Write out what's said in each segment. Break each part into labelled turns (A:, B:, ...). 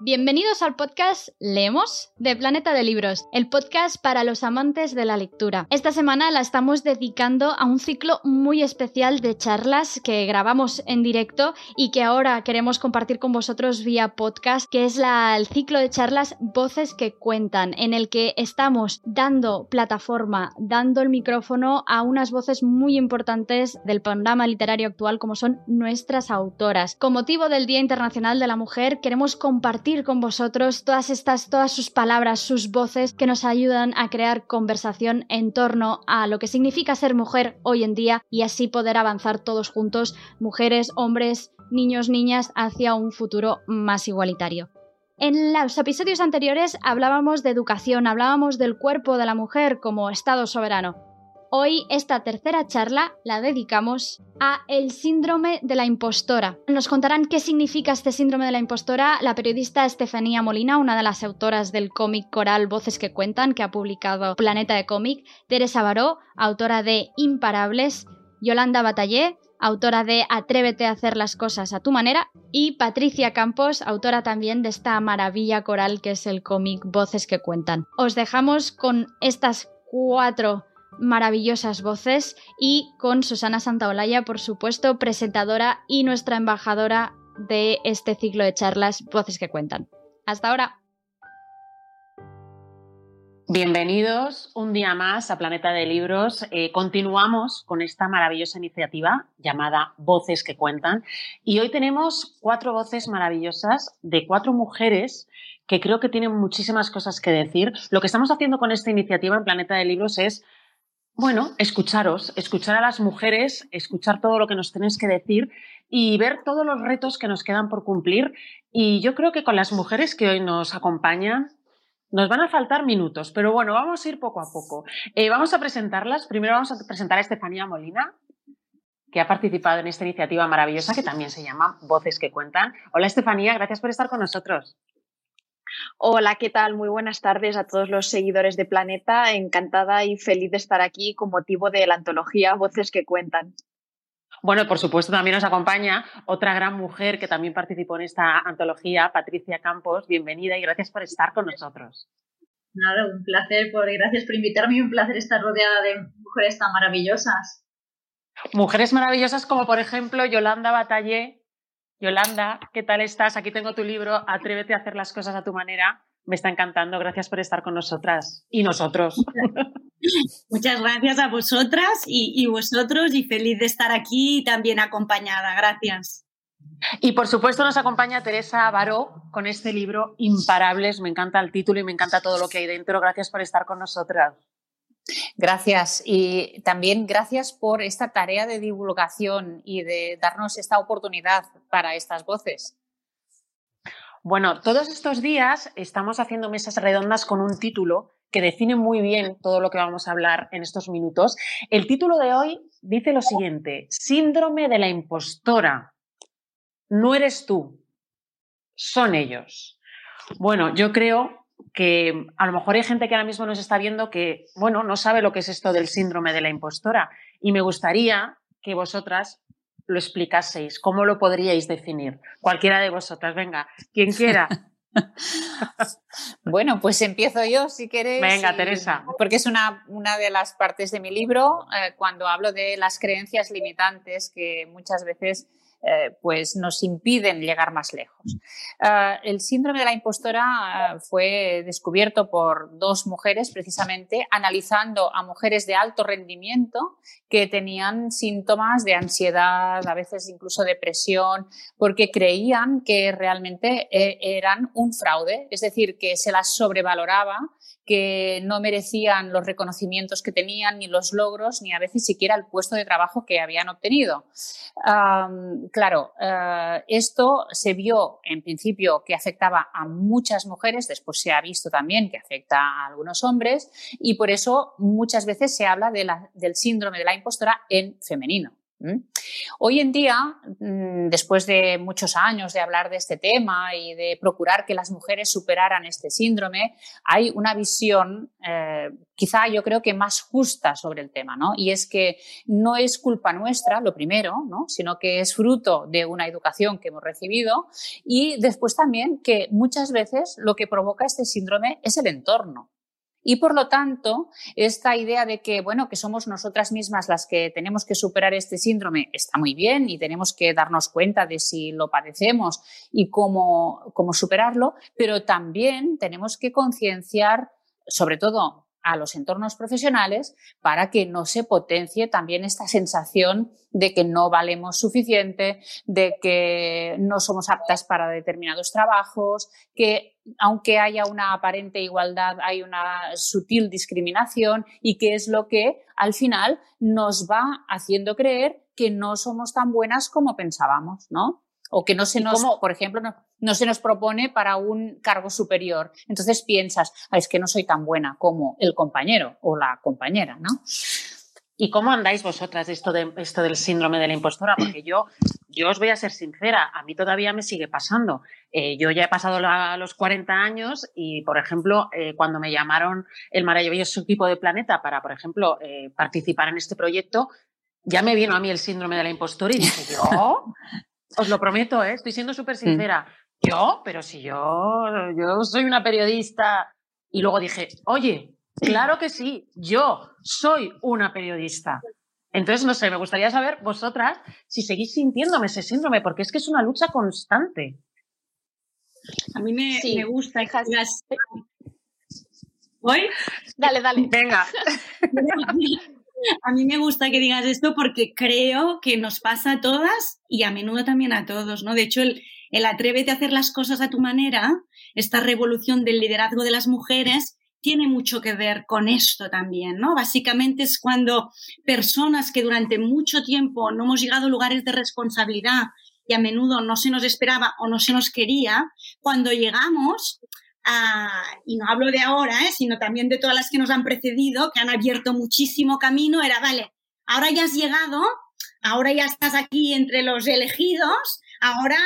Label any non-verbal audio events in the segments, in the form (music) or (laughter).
A: Bienvenidos al podcast Leemos de Planeta de Libros, el podcast para los amantes de la lectura. Esta semana la estamos dedicando a un ciclo muy especial de charlas que grabamos en directo y que ahora queremos compartir con vosotros vía podcast, que es el ciclo de charlas Voces que cuentan, en el que estamos dando plataforma, dando el micrófono a unas voces muy importantes del panorama literario actual como son nuestras autoras. Con motivo del Día Internacional de la Mujer queremos compartir con vosotros todas estas, todas sus palabras, sus voces que nos ayudan a crear conversación en torno a lo que significa ser mujer hoy en día y así poder avanzar todos juntos, mujeres, hombres, niños, niñas, hacia un futuro más igualitario. En los episodios anteriores hablábamos de educación, hablábamos del cuerpo de la mujer como Estado soberano. Hoy esta tercera charla la dedicamos a el síndrome de la impostora. Nos contarán qué significa este síndrome de la impostora la periodista Estefanía Molina, una de las autoras del cómic coral Voces que cuentan, que ha publicado Planeta de Cómic, Teresa Baró, autora de Imparables, Yolanda Batallé, autora de Atrévete a hacer las cosas a tu manera, y Patricia Campos, autora también de esta maravilla coral que es el cómic Voces que cuentan. Os dejamos con estas cuatro maravillosas voces y con Susana Santaolalla, por supuesto, presentadora y nuestra embajadora de este ciclo de charlas Voces que Cuentan. Hasta ahora.
B: Bienvenidos un día más a Planeta de Libros. Eh, continuamos con esta maravillosa iniciativa llamada Voces que Cuentan y hoy tenemos cuatro voces maravillosas de cuatro mujeres que creo que tienen muchísimas cosas que decir. Lo que estamos haciendo con esta iniciativa en Planeta de Libros es bueno, escucharos, escuchar a las mujeres, escuchar todo lo que nos tenéis que decir y ver todos los retos que nos quedan por cumplir. Y yo creo que con las mujeres que hoy nos acompañan, nos van a faltar minutos, pero bueno, vamos a ir poco a poco. Eh, vamos a presentarlas. Primero vamos a presentar a Estefanía Molina, que ha participado en esta iniciativa maravillosa que también se llama Voces que Cuentan. Hola Estefanía, gracias por estar con nosotros.
C: Hola, ¿qué tal? Muy buenas tardes a todos los seguidores de Planeta. Encantada y feliz de estar aquí con motivo de la antología Voces que Cuentan.
B: Bueno, por supuesto, también nos acompaña otra gran mujer que también participó en esta antología, Patricia Campos. Bienvenida y gracias por estar con nosotros.
D: Nada, un placer, por, gracias por invitarme y un placer estar rodeada de mujeres tan maravillosas.
B: Mujeres maravillosas como por ejemplo Yolanda Batallé, Yolanda, ¿qué tal estás? Aquí tengo tu libro, Atrévete a hacer las cosas a tu manera. Me está encantando. Gracias por estar con nosotras y nosotros. (laughs)
E: Muchas gracias a vosotras y, vosotros y feliz de estar aquí y también acompañada. Gracias.
B: Y por supuesto nos acompaña Teresa Baró con este libro Imparables. Me encanta el título y me encanta todo lo que hay dentro. Gracias por estar con nosotras.
F: Gracias y también gracias por esta tarea de divulgación y de darnos esta oportunidad para estas voces.
B: Bueno, todos estos días estamos haciendo mesas redondas con un título que define muy bien todo lo que vamos a hablar en estos minutos. El título de hoy dice lo siguiente, síndrome de la impostora. No eres tú, son ellos. Bueno, yo creo que a lo mejor hay gente que ahora mismo nos está viendo que, bueno, no sabe lo que es esto del síndrome de la impostora. Y me gustaría que vosotras lo explicaseis. ¿Cómo lo podríais definir? Cualquiera de vosotras, venga, quien quiera. (laughs)
F: bueno, pues empiezo yo si queréis.
B: Venga, Teresa.
F: Porque es una, una, de las partes de mi libro eh, cuando hablo de las creencias limitantes que muchas veces eh, pues nos impiden llegar más lejos. Eh, el síndrome de la impostora eh, fue descubierto por dos mujeres precisamente analizando a mujeres de alto rendimiento que tenían síntomas de ansiedad, a veces incluso depresión, porque creían que realmente eran un fraude, es decir, que se las sobrevaloraba que no merecían los reconocimientos que tenían, ni los logros, ni a veces siquiera el puesto de trabajo que habían obtenido. claro, eh, esto se vio en principio que afectaba a muchas mujeres, después se ha visto también que afecta a algunos hombres y por eso muchas veces se habla del síndrome de la impostora en femenino. Hoy en día, mm, después de muchos años de hablar de este tema y de procurar que las mujeres superaran este síndrome, hay una visión eh, quizá yo creo que más justa sobre el tema, ¿no? Y es que no es culpa nuestra, lo primero, ¿no? Sino que es fruto de una educación que hemos recibido y después también que muchas veces lo que provoca este síndrome es el entorno. Y por lo tanto, esta idea de que, bueno, que somos nosotras mismas las que tenemos que superar este síndrome está muy bien y tenemos que darnos cuenta de si lo padecemos y cómo, cómo superarlo, pero también tenemos que concienciar, sobre todo a los entornos profesionales para que no se potencie también esta sensación de que no valemos suficiente, de que no somos aptas para determinados trabajos, que aunque haya una aparente igualdad, hay una sutil discriminación y que es lo que al final nos va haciendo creer que no somos tan buenas como pensábamos, ¿no? O que no se nos, por ejemplo, no, se nos propone para un cargo superior. Entonces piensas, es que no soy tan buena como el compañero o la compañera, ¿no?
B: ¿Y cómo andáis vosotras esto, de, esto del síndrome de la impostora? Porque yo, yo os voy a ser sincera, a mí todavía me sigue pasando. Eh, yo ya he pasado los 40 años y, por ejemplo, eh, cuando me llamaron el maravilloso equipo de Planeta para, por ejemplo, eh, participar en este proyecto, ya me vino a mí el síndrome de la impostora y dije, (laughs) yo, os lo prometo, ¿eh? estoy siendo súper sincera. Yo, pero si yo, yo soy una periodista. Y luego dije, oye, claro que sí, yo soy una periodista. Entonces, no sé, me gustaría saber vosotras si seguís sintiéndome ese síndrome, porque es que es una lucha constante.
E: A mí me, me gusta. Las...
C: ¿Voy? Dale, dale.
B: Venga. (laughs)
E: A mí me gusta que digas esto porque creo que nos pasa a todas y a menudo también a todos, ¿no? De hecho, el, el atrévete a hacer las cosas a tu manera, esta revolución del liderazgo de las mujeres, tiene mucho que ver con esto también, ¿no? Básicamente es cuando personas que durante mucho tiempo no hemos llegado a lugares de responsabilidad y a menudo no se nos esperaba o no se nos quería, cuando llegamos, y no hablo de ahora, ¿eh? sino también de todas las que nos han precedido, que han abierto muchísimo camino, era, vale, ahora ya has llegado, ahora ya estás aquí entre los elegidos, ahora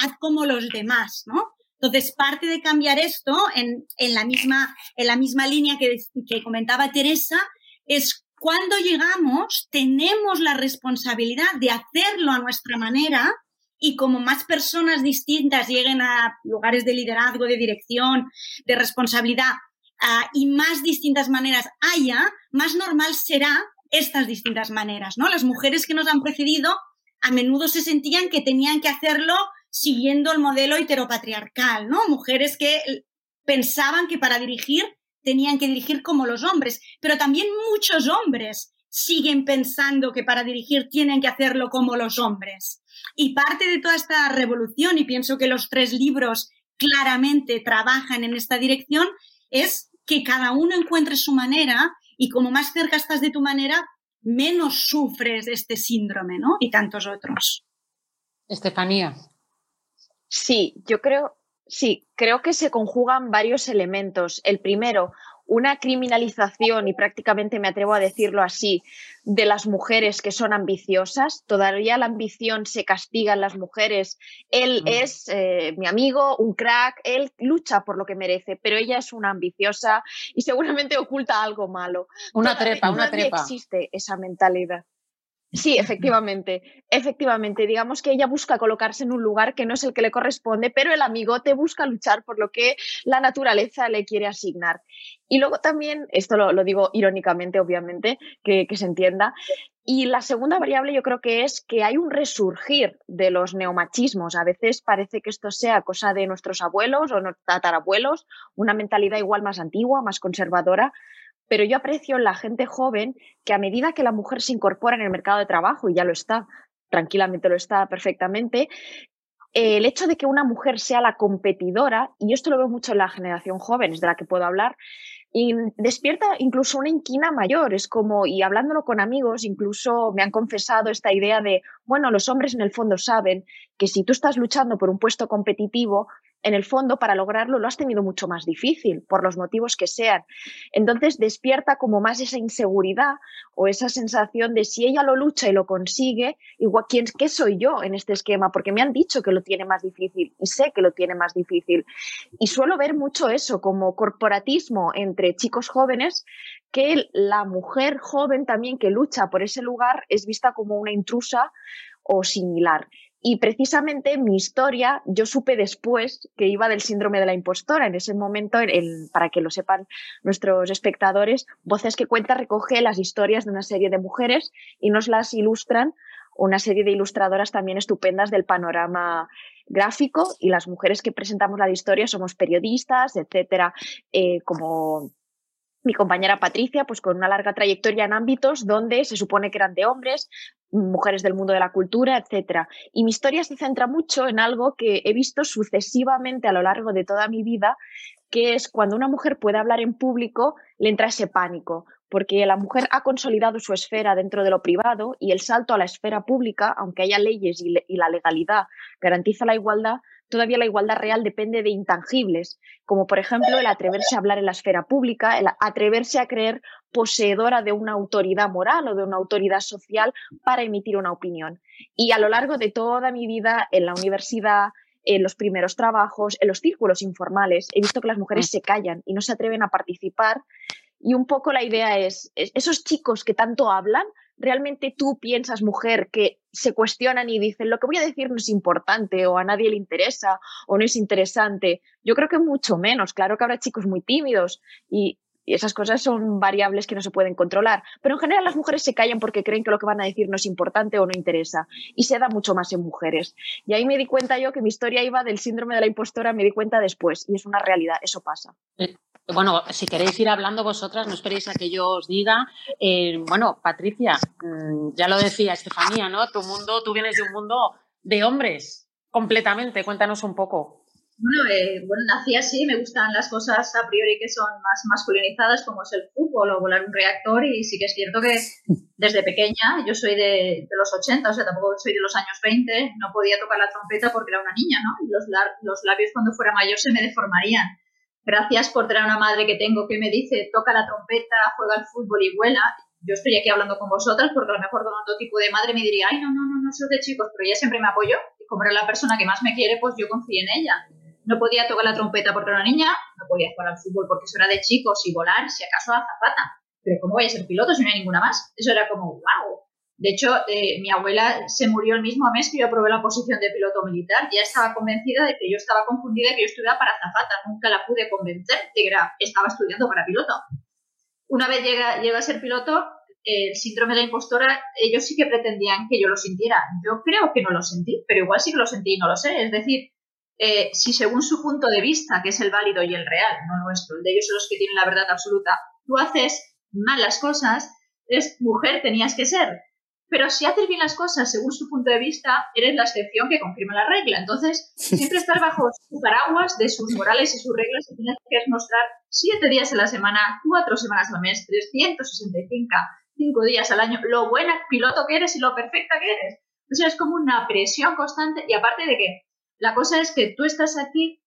E: haz como los demás, ¿no? Entonces, parte de cambiar esto en, en la, misma, en la misma línea que comentaba Teresa es cuando llegamos, tenemos la responsabilidad de hacerlo a nuestra manera y como más personas distintas lleguen a lugares de liderazgo, de dirección, de responsabilidad uh, y más distintas maneras haya, más normal será estas distintas maneras, ¿no? Las mujeres que nos han precedido a menudo se sentían que tenían que hacerlo siguiendo el modelo heteropatriarcal, ¿no? Mujeres que pensaban que para dirigir tenían que dirigir como los hombres, pero también muchos hombres siguen pensando que para dirigir tienen que hacerlo como los hombres. Y parte de toda esta revolución, y pienso que los tres libros claramente trabajan en esta dirección, es que cada uno encuentre su manera y como más cerca estás de tu manera, menos sufres de este síndrome, ¿no? Y tantos otros.
B: Estefanía.
C: Sí, yo creo, sí, creo que se conjugan varios elementos. El primero, una criminalización, y prácticamente me atrevo a decirlo así, de las mujeres que son ambiciosas. Todavía la ambición se castiga en las mujeres. Él mm. es eh, mi amigo, un crack, él lucha por lo que merece, pero ella es una ambiciosa y seguramente oculta algo malo.
B: Una trepa, una trepa.
C: existe esa mentalidad. Sí, efectivamente, efectivamente. Digamos que ella busca colocarse en un lugar que no es el que le corresponde, pero el amigote busca luchar por lo que la naturaleza le quiere asignar. Y luego también, esto lo, digo irónicamente, obviamente, que, que, se entienda, y la segunda variable yo creo que es que hay un resurgir de los neomachismos. A veces parece que esto sea cosa de nuestros abuelos o tatarabuelos, una mentalidad igual más antigua, más conservadora, pero yo aprecio la gente joven que a medida que la mujer se incorpora en el mercado de trabajo, y ya lo está, tranquilamente lo está perfectamente, el hecho de que una mujer sea la competidora, y esto lo veo mucho en la generación joven, es de la que puedo hablar, y despierta incluso una inquina mayor. Es como, y hablándolo con amigos, incluso me han confesado esta idea de, bueno, los hombres en el fondo saben que si tú estás luchando por un puesto competitivo, en el fondo, para lograrlo lo has tenido mucho más difícil, por los motivos que sean. Entonces despierta como más esa inseguridad o esa sensación de si ella lo lucha y lo consigue, igual, ¿quién, ¿qué soy yo en este esquema? Porque me han dicho que lo tiene más difícil y sé que lo tiene más difícil. Y suelo ver mucho eso como corporatismo entre chicos jóvenes, que la mujer joven también que lucha por ese lugar es vista como una intrusa o similar. Y precisamente mi historia, yo supe después que iba del síndrome de la impostora. En ese momento, para que lo sepan nuestros espectadores, Voces que Cuenta recoge las historias de una serie de mujeres y nos las ilustran una serie de ilustradoras también estupendas del panorama gráfico y las mujeres que presentamos la historia somos periodistas, etcétera, eh, como mi compañera Patricia, pues con una larga trayectoria en ámbitos donde se supone que eran de hombres, mujeres del mundo de la cultura, etcétera. Y mi historia se centra mucho en algo que he visto sucesivamente a lo largo de toda mi vida, que es cuando una mujer puede hablar en público, le entra ese pánico, porque la mujer ha consolidado su esfera dentro de lo privado y el salto a la esfera pública, aunque haya leyes y, y la legalidad garantiza la igualdad, todavía la igualdad real depende de intangibles, como por ejemplo el atreverse a hablar en la esfera pública, el atreverse a creer poseedora de una autoridad moral o de una autoridad social para emitir una opinión. Y a lo largo de toda mi vida en la universidad, en los primeros trabajos, en los círculos informales, he visto que las mujeres mm. se callan y no se atreven a participar. Y un poco la idea es, esos chicos que tanto hablan, ¿realmente tú piensas, mujer, que se cuestionan y dicen lo que voy a decir no es importante o a nadie le interesa o no es interesante? Yo creo que mucho menos. Claro que habrá chicos muy tímidos y, esas cosas son variables que no se pueden controlar. Pero en general las mujeres se callan porque creen que lo que van a decir no es importante o no interesa. Y se da mucho más en mujeres. Y ahí me di cuenta yo que mi historia iba del síndrome de la impostora, me di cuenta después. Y es una realidad, eso pasa.
B: Bueno, si queréis ir hablando vosotras, no esperéis a que yo os diga. Eh, bueno, Patricia, mm, ya lo decía Estefanía, ¿no? Tu mundo, tú vienes de un mundo de hombres, completamente. Cuéntanos un poco.
D: Bueno, eh, bueno, nací así, me gustan las cosas a priori que son más masculinizadas, como es el fútbol o volar un reactor, y sí que es cierto que desde pequeña, yo soy de, de los 80, o sea, tampoco soy de los años 20, no podía tocar la trompeta porque era una niña, ¿no? Y los, los labios cuando fuera mayor se me deformarían gracias por tener a una madre que tengo que me dice toca la trompeta, juega al fútbol y vuela. Yo estoy aquí hablando con vosotras porque a lo mejor con otro tipo de madre me diría, ay, no, no, no, no soy de chicos, pero ella siempre me apoyó y como era la persona que más me quiere, pues yo confío en ella. No podía tocar la trompeta porque era una niña, no podía jugar al fútbol porque eso era de chicos y volar, si acaso a zapata. Pero ¿cómo voy a ser piloto si no hay ninguna más? Eso era como, wow. De hecho, eh, mi abuela se murió el mismo mes que yo aprobé la posición de piloto militar. Ya estaba convencida de que yo estaba confundida y que yo estudiaba para zafata. Nunca la pude convencer de que estaba estudiando para piloto. Una vez llega, llega a ser piloto, el síndrome de la impostora, ellos sí que pretendían que yo lo sintiera. Yo creo que no lo sentí, pero igual sí que lo sentí y no lo sé. Es decir, eh, si según su punto de vista, que es el válido y el real, no nuestro, el de ellos son los que tienen la verdad absoluta, tú haces mal las cosas, eres mujer, tenías que ser pero si haces bien las cosas según su punto de vista, eres la excepción que confirma la regla. Entonces, siempre estar bajo su paraguas de sus morales y sus reglas y tienes que mostrar siete días a la semana, cuatro semanas al mes, 365, cinco días al año, lo buena piloto que eres y lo perfecta que eres. O sea, es como una presión constante y aparte de que la cosa es que tú estás aquí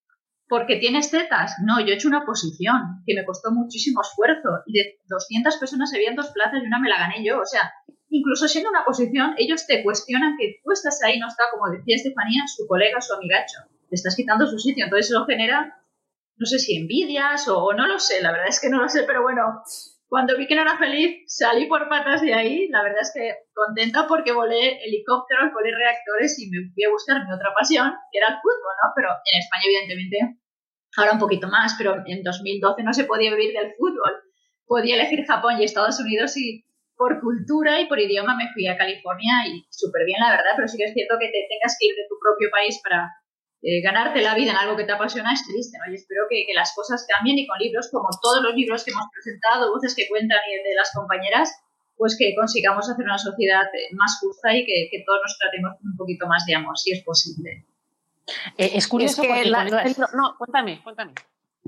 D: porque tienes tetas. No, yo he hecho una posición que me costó muchísimo esfuerzo y de 200 personas habían dos plazas y una me la gané yo. O sea, incluso siendo una posición, ellos te cuestionan que tú estás ahí, no está, como decía Estefanía, su colega, su amigacho. Te estás quitando su sitio. Entonces eso genera, no sé si envidias o, no lo sé, la verdad es que no lo sé, pero bueno, cuando vi que no era feliz, salí por patas de ahí. La verdad es que contenta porque volé helicópteros, volé reactores y me fui a buscar mi otra pasión, que era el fútbol, ¿no? Pero en España, evidentemente, ahora un poquito más, pero en 2012 no se podía vivir del fútbol. Podía elegir Japón y Estados Unidos y por cultura y por idioma me fui a California y súper bien, la verdad, pero sí que es cierto que te tengas que ir de tu propio país para eh, ganarte la vida en algo que te apasiona es triste, ¿no? Y espero que, las cosas cambien y con libros como todos los libros que hemos presentado, voces que cuentan y de las compañeras, pues que consigamos hacer una sociedad eh, más justa y que, todos nos tratemos con un poquito más de amor, si es posible.
B: Eh, es curioso que no, cuéntame, cuéntame.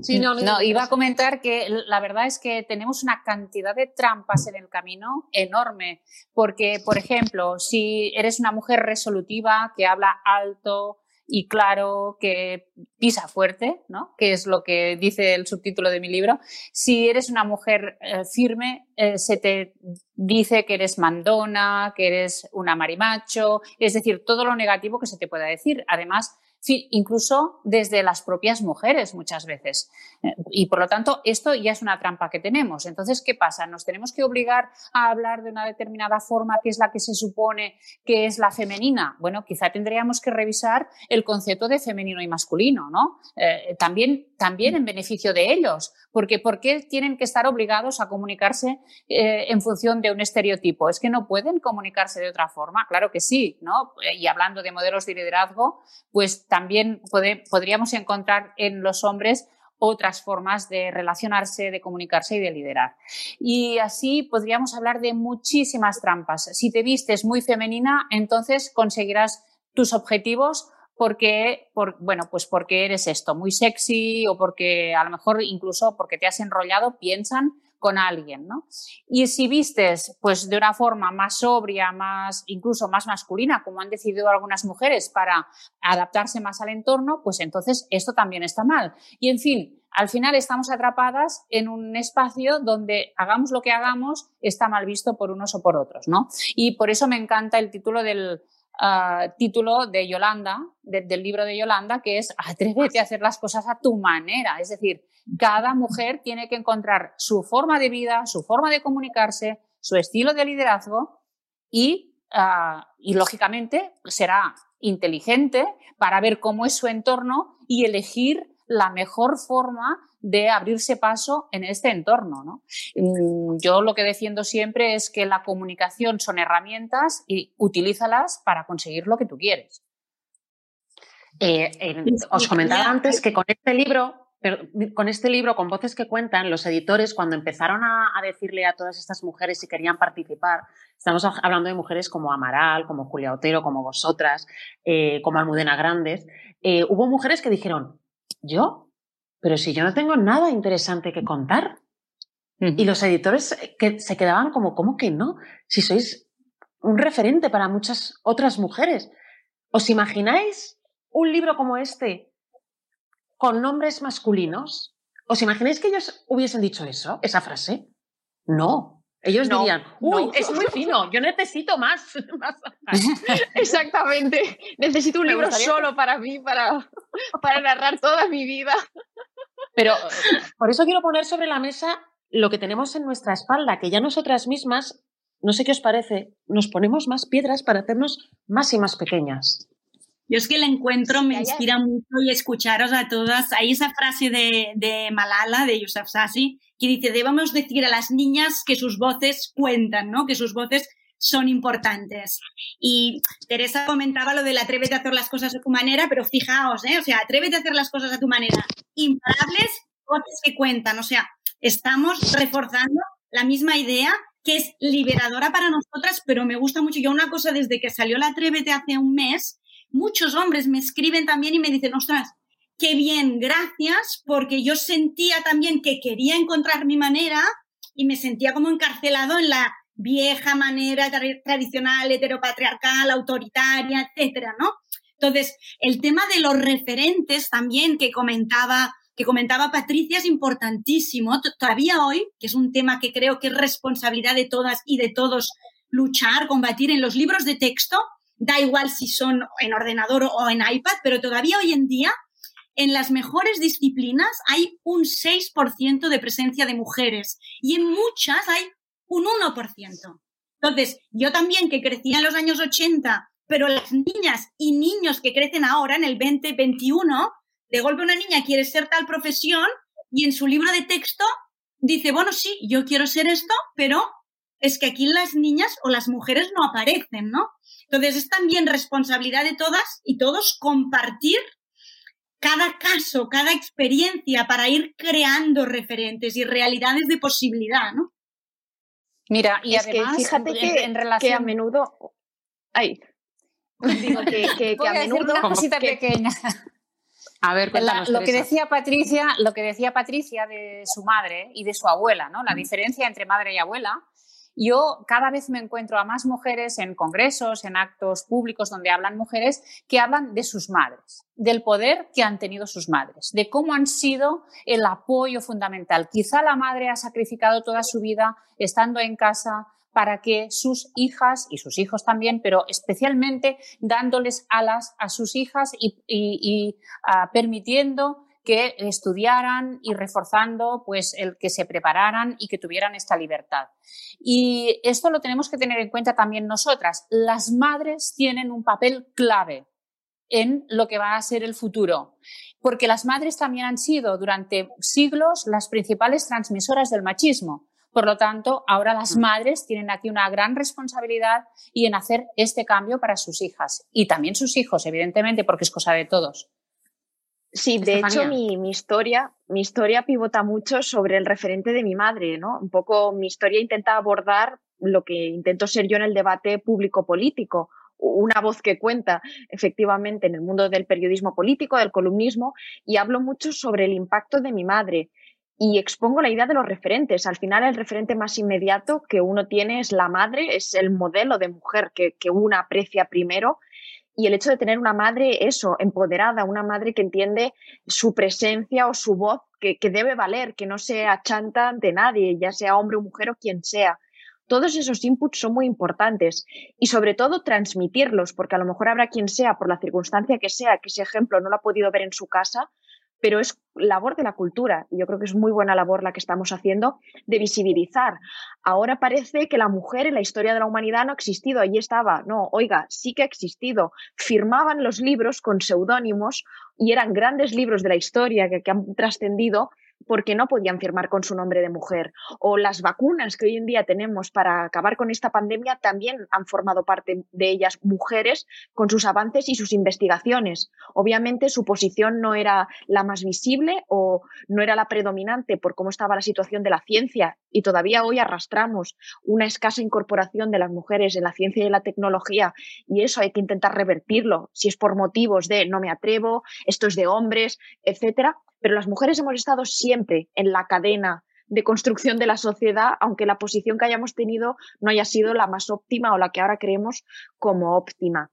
F: Sí, no, iba a comentar que la verdad es que tenemos una cantidad de trampas en el camino enorme, porque, por ejemplo, si eres una mujer resolutiva que habla alto, y claro, que pisa fuerte, ¿no? que es lo que dice el subtítulo de mi libro. Si eres una mujer eh, firme, eh, se te dice que eres mandona, que eres una marimacho, es decir, todo lo negativo que se te pueda decir. Además, incluso desde las propias mujeres muchas veces. Eh, y por lo tanto, esto ya es una trampa que tenemos. Entonces, ¿qué pasa? ¿Nos tenemos que obligar a hablar de una determinada forma que es la que se supone que es la femenina? Bueno, quizá tendríamos que revisar el concepto de femenino y masculino, ¿no? Eh, también, también en beneficio de ellos, porque ¿por qué tienen que estar obligados a comunicarse eh, en función de un estereotipo? ¿Es que no pueden comunicarse de otra forma? Claro que sí, ¿no? Y hablando de modelos de liderazgo, pues también podríamos encontrar en los hombres otras formas de relacionarse, de comunicarse y de liderar. Y así podríamos hablar de muchísimas trampas. Si te vistes muy femenina, entonces conseguirás tus objetivos porque, bueno, pues porque eres esto, muy sexy o porque a lo mejor incluso porque te has enrollado, piensan con alguien, ¿no? Y si vistes, pues de una forma más sobria, más, incluso más masculina, como han decidido algunas mujeres para adaptarse más al entorno, pues entonces esto también está mal. Y en fin, al final estamos atrapadas en un espacio donde hagamos lo que hagamos, está mal visto por unos o por otros, ¿no? Y por eso me encanta el título del, ah, título de Yolanda, del libro de Yolanda, que es Atrévete a hacer las cosas a tu manera. Es decir, cada mujer tiene que encontrar su forma de vida, su forma de comunicarse, su estilo de liderazgo y, ah, y lógicamente será inteligente para ver cómo es su entorno y elegir la mejor forma de abrirse paso en este entorno. Mm, yo lo que defiendo siempre es que la comunicación son herramientas y utilízalas para conseguir lo que tú quieres.
B: Eh, os comentaba antes que con este libro pero con este libro, con voces que cuentan, los editores, cuando empezaron a, decirle a todas estas mujeres si querían participar, estamos hablando de mujeres como Amaral, como Julia Otero, como vosotras, eh, como Almudena Grandes, eh, hubo mujeres que dijeron, ¿yo? Pero si yo no tengo nada interesante que contar. Y los editores que se quedaban como, ¿cómo que no? Si sois un referente para muchas otras mujeres. ¿Os imagináis un libro como este con nombres masculinos. ¿Os imagináis que ellos hubiesen dicho eso, esa frase? No. Ellos dirían, uy, es muy fino, yo necesito más. (laughs) (laughs)
C: Exactamente. Necesito un libro solo para mí, para, para narrar toda mi vida.
B: Pero por eso quiero poner sobre la mesa lo que tenemos en nuestra espalda, que ya nosotras mismas, no sé qué os parece, nos ponemos más piedras para hacernos más y más pequeñas.
E: Yo es que el encuentro me inspira mucho y escucharos a todas. Hay esa frase de, Malala, de Yusuf Sassi, que dice, debemos decir a las niñas que sus voces cuentan, ¿no? Que sus voces son importantes. Y Teresa comentaba lo del atrévete a hacer las cosas a tu manera, pero fijaos, ¿eh? O sea, atrévete a hacer las cosas a tu manera. Imparables voces que cuentan. O sea, estamos reforzando la misma idea que es liberadora para nosotras, pero me gusta mucho. Yo una cosa desde que salió la Atrévete hace un mes, muchos hombres me escriben también y me dicen, ostras, qué bien, gracias, porque yo sentía también que quería encontrar mi manera y me sentía como encarcelado en la vieja manera tradicional, heteropatriarcal, autoritaria, etcétera, ¿no? Entonces, el tema de los referentes también que comentaba, que comentaba Patricia es importantísimo. Todavía hoy, que es un tema que creo que es responsabilidad de todas y de todos luchar, combatir en los libros de texto, da igual si son en ordenador o en iPad, pero todavía hoy en día en las mejores disciplinas hay un 6% de presencia de mujeres y en muchas hay un 1%. Entonces, yo también que crecí en los años 80, pero las niñas y niños que crecen ahora en el 2021, de golpe una niña quiere ser tal profesión y en su libro de texto dice, bueno, sí, yo quiero ser esto, pero es que aquí las niñas o las mujeres no aparecen, ¿no? Entonces es también responsabilidad de todas y todos compartir cada caso, cada experiencia para ir creando referentes y realidades de posibilidad, ¿no?
F: Mira, y además,
C: fíjate que, en relación... que a menudo... Ay, digo que, a menudo...
F: Una cosita pequeña.
B: A ver,
F: lo que decía Patricia, lo que decía Patricia de su madre y de su abuela, ¿no? La diferencia entre madre y abuela Yo cada vez me encuentro a más mujeres en congresos, en actos públicos donde hablan mujeres que hablan de sus madres, del poder que han tenido sus madres, de cómo han sido el apoyo fundamental. Quizá la madre ha sacrificado toda su vida estando en casa para que sus hijas y sus hijos también, pero especialmente dándoles alas a sus hijas y, ah, permitiendo que estudiaran y reforzando pues el que se prepararan y que tuvieran esta libertad. Y esto lo tenemos que tener en cuenta también nosotras. Las madres tienen un papel clave en lo que va a ser el futuro, porque las madres también han sido durante siglos las principales transmisoras del machismo. Por lo tanto, ahora las mm. madres tienen aquí una gran responsabilidad y en hacer este cambio para sus hijas y también sus hijos, evidentemente, porque es cosa de todos.
C: Sí, de hecho mi, historia, mi historia pivota mucho sobre el referente de mi madre, ¿no? Un poco mi historia intenta abordar lo que intento ser yo en el debate público político, una voz que cuenta efectivamente en el mundo del periodismo político, del columnismo, y hablo mucho sobre el impacto de mi madre y expongo la idea de los referentes. Al final el referente más inmediato que uno tiene es la madre, es el modelo de mujer que, que uno aprecia primero y el hecho de tener una madre, eso, empoderada, una madre que entiende su presencia o su voz, que, debe valer, que no se achanta ante nadie, ya sea hombre o mujer o quien sea. Todos esos inputs son muy importantes y sobre todo transmitirlos, porque a lo mejor habrá quien sea, por la circunstancia que sea, que ese ejemplo no lo ha podido ver en su casa, pero es labor de la cultura. Yo creo que es muy buena labor la que estamos haciendo de visibilizar. Ahora parece que la mujer en la historia de la humanidad no ha existido, allí estaba. No, oiga, sí que ha existido. Firmaban los libros con seudónimos y eran grandes libros de la historia que, que han trascendido porque no podían firmar con su nombre de mujer. O las vacunas que hoy en día tenemos para acabar con esta pandemia también han formado parte de ellas mujeres con sus avances y sus investigaciones. Obviamente su posición no era la más visible o no era la predominante por cómo estaba la situación de la ciencia y todavía hoy arrastramos una escasa incorporación de las mujeres en la ciencia y la tecnología y eso hay que intentar revertirlo, si es por motivos de no me atrevo, esto es de hombres, etcétera pero las mujeres hemos estado siempre en la cadena de construcción de la sociedad, aunque la posición que hayamos tenido no haya sido la más óptima o la que ahora creemos como óptima.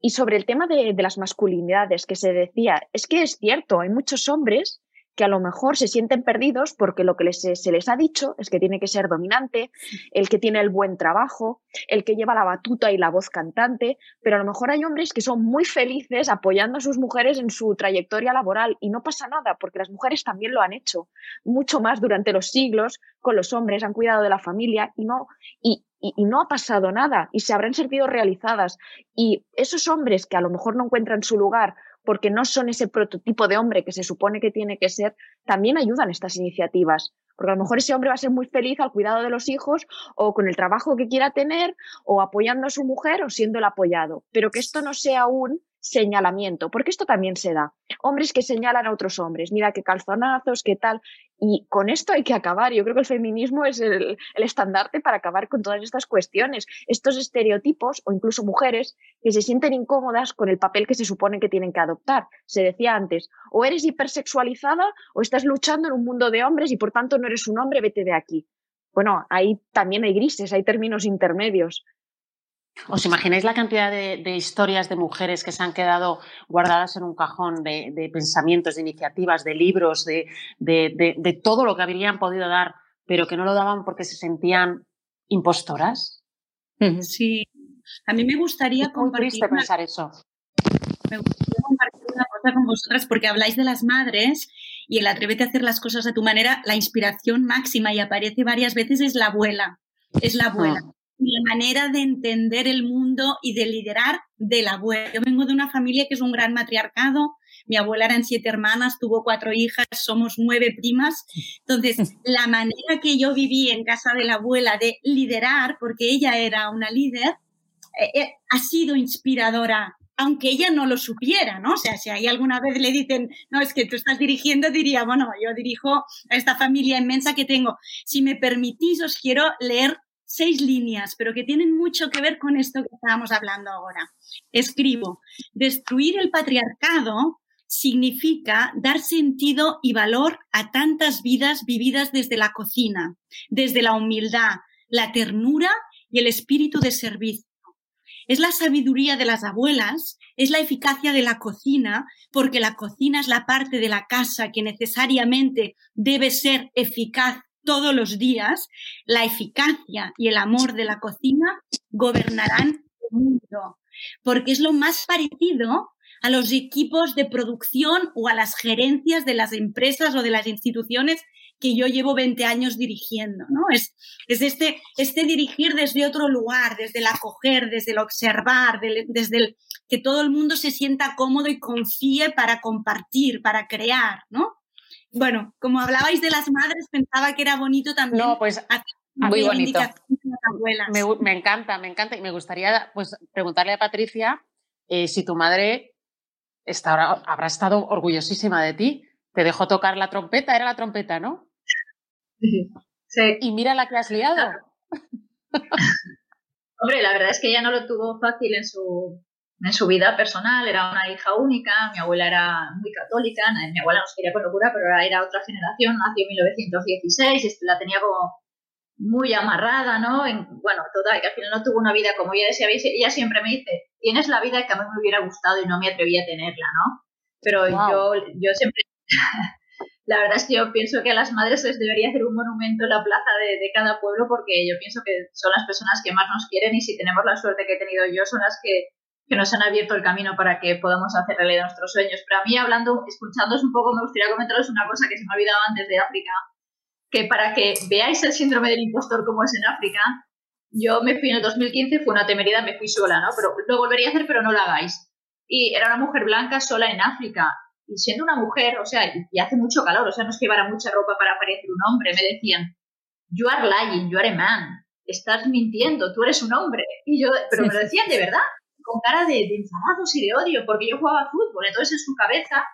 C: Y sobre el tema de, las masculinidades que se decía, es que es cierto, hay muchos hombres que a lo mejor se sienten perdidos porque lo que se les ha dicho es que tiene que ser dominante, el que tiene el buen trabajo, el que lleva la batuta y la voz cantante, pero a lo mejor hay hombres que son muy felices apoyando a sus mujeres en su trayectoria laboral y no pasa nada porque las mujeres también lo han hecho mucho más durante los siglos con los hombres, han cuidado de la familia y no, y, y, no ha pasado nada y se habrán sentido realizadas. Y esos hombres que a lo mejor no encuentran su lugar porque no son ese prototipo de hombre que se supone que tiene que ser, también ayudan estas iniciativas. Porque a lo mejor ese hombre va a ser muy feliz al cuidado de los hijos o con el trabajo que quiera tener o apoyando a su mujer o siendo el apoyado. Pero que esto no sea un señalamiento, porque esto también se da. Hombres que señalan a otros hombres, mira qué calzonazos, qué tal. Y con esto hay que acabar. Yo creo que el feminismo es el, estandarte para acabar con todas estas cuestiones, estos estereotipos o incluso mujeres que se sienten incómodas con el papel que se supone que tienen que adoptar. Se decía antes, o eres hipersexualizada o estás luchando en un mundo de hombres y por tanto no eres un hombre, vete de aquí. Bueno, ahí también hay grises, hay términos intermedios.
B: ¿Os imagináis la cantidad de, historias de mujeres que se han quedado guardadas en un cajón de, pensamientos, de iniciativas, de libros, de, de, todo lo que habrían podido dar, pero que no lo daban porque se sentían impostoras?
E: Sí, a mí me gustaría
B: compartir. pensar eso.
E: Me gustaría compartir una cosa con vosotras porque habláis de las madres y el atrévete a hacer las cosas a tu manera, la inspiración máxima y aparece varias veces es la abuela. Es la abuela. Ah la manera de entender el mundo y de liderar de la abuela. Yo vengo de una familia que es un gran matriarcado. Mi abuela eran siete hermanas, tuvo cuatro hijas, somos nueve primas. Entonces, (laughs) la manera que yo viví en casa de la abuela de liderar, porque ella era una líder, eh, eh, ha sido inspiradora aunque ella no lo supiera, ¿no? O sea, si hay alguna vez le dicen, no, es que tú estás dirigiendo, diría, bueno, yo dirijo a esta familia inmensa que tengo. Si me permitís, os quiero leer seis líneas, pero que tienen mucho que ver con esto que estábamos hablando ahora. Escribo, destruir el patriarcado significa dar sentido y valor a tantas vidas vividas desde la cocina, desde la humildad, la ternura y el espíritu de servicio. Es la sabiduría de las abuelas, es la eficacia de la cocina, porque la cocina es la parte de la casa que necesariamente debe ser eficaz todos los días. La eficacia y el amor de la cocina gobernarán el mundo, porque es lo más parecido a los equipos de producción o a las gerencias de las empresas o de las instituciones que yo llevo 20 años dirigiendo, ¿no? Es, es este, este dirigir desde otro lugar, desde el acoger, desde el observar, desde el que todo el mundo se sienta cómodo y confíe para compartir, para crear, ¿no? Bueno, como hablabais de las madres, pensaba que era bonito también.
B: No, pues muy bonito. Me, me, encanta, me encanta y me gustaría pues preguntarle a Patricia eh, si tu madre habrá estado orgullosísima de ti. Te dejó tocar la trompeta, era la trompeta, ¿no? (laughs)
D: Sí.
B: Y mira la que has liado. (laughs)
D: Hombre, la verdad es que ella no lo tuvo fácil en su, en su vida personal, era una hija única, mi abuela era muy católica, mi abuela nos quería con locura, pero era otra generación, nació en 1916, y la tenía como muy amarrada, ¿no? En, bueno, total, que al final no tuvo una vida como ella decía, ella siempre me dice, tienes la vida que a mí me hubiera gustado y no me atreví a tenerla, ¿no? Pero yo, yo siempre, (laughs) la verdad es que yo pienso que a las madres les debería hacer un monumento en la plaza de, de, cada pueblo porque yo pienso que son las personas que más nos quieren y si tenemos la suerte que he tenido yo son las que, que nos han abierto el camino para que podamos hacer realidad nuestros sueños. Pero a mí hablando, escuchándoos un poco, me gustaría comentaros una cosa que se me ha olvidado antes de África que para que veáis el síndrome del impostor como es en África, yo me fui en el 2015, fue una temeridad, me fui sola, ¿no? Pero lo volvería a hacer, pero no lo hagáis. Y era una mujer blanca sola en África. Y siendo una mujer, o sea, y hace mucho calor, o sea, no es que llevara mucha ropa para parecer un hombre, me decían, you are lying, you are a man, estás mintiendo, tú eres un hombre. Y yo, pero me lo decían de verdad, con cara de, de enfadados y de odio, porque yo jugaba fútbol, entonces en su cabeza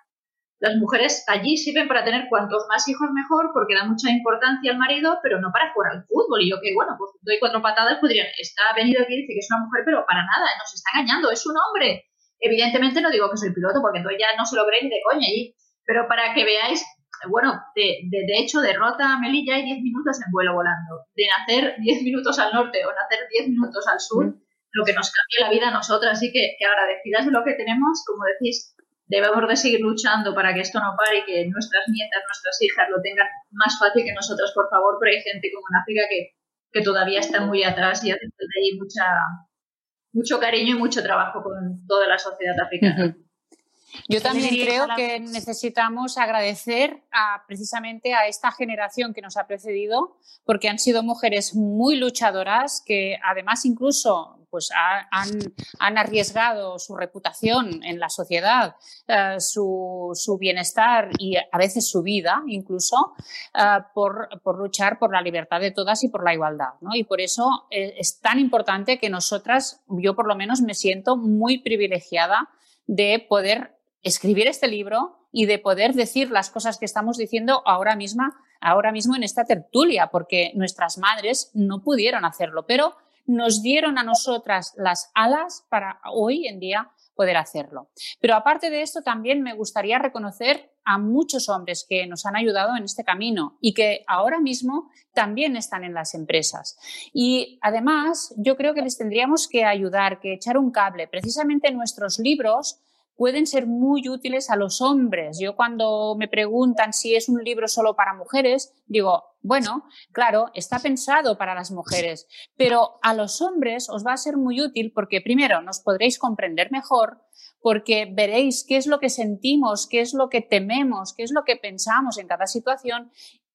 D: las mujeres allí sirven para tener cuantos más hijos mejor porque da mucha importancia al marido, pero no para jugar al fútbol. Y yo que, bueno, pues doy cuatro patadas, podrían, está venido aquí dice que es una mujer, pero para nada, nos está engañando, es un hombre. Evidentemente no digo que soy piloto porque entonces ya no se lo creen ni de coña allí, pero para que veáis, bueno, de, de, hecho derrota a Melilla y 10 minutos en vuelo volando. De nacer 10 minutos al norte o nacer 10 minutos al sur, lo que nos cambia la vida a nosotras. Así que, que agradecidas de lo que tenemos, como decís, debemos de seguir luchando para que esto no pare y que nuestras nietas, nuestras hijas lo tengan más fácil que nosotros, por favor, pero hay gente como en África que, que todavía está muy atrás y hace ahí mucha, mucho cariño y mucho trabajo con toda la sociedad africana.
F: Yo también creo que necesitamos agradecer a, precisamente a esta generación que nos ha precedido, porque han sido mujeres muy luchadoras que además incluso pues han, arriesgado su reputación en la sociedad, eh, su, bienestar y a veces su vida incluso, eh, por, luchar por la libertad de todas y por la igualdad. Y por eso eh, es tan importante que nosotras, yo por lo menos me siento muy privilegiada de poder escribir este libro y de poder decir las cosas que estamos diciendo ahora misma ahora mismo en esta tertulia, porque nuestras madres no pudieron hacerlo, pero nos dieron a nosotras las alas para hoy en día poder hacerlo. Pero aparte de esto, también me gustaría reconocer a muchos hombres que nos han ayudado en este camino y que ahora mismo también están en las empresas. Y además, yo creo que les tendríamos que ayudar, que echar un cable. Precisamente nuestros libros pueden ser muy útiles a los hombres. Yo cuando me preguntan si es un libro solo para mujeres, digo, bueno, claro, está pensado para las mujeres, pero a los hombres os va a ser muy útil porque primero nos podréis comprender mejor, porque veréis qué es lo que sentimos, qué es lo que tememos, qué es lo que pensamos en cada situación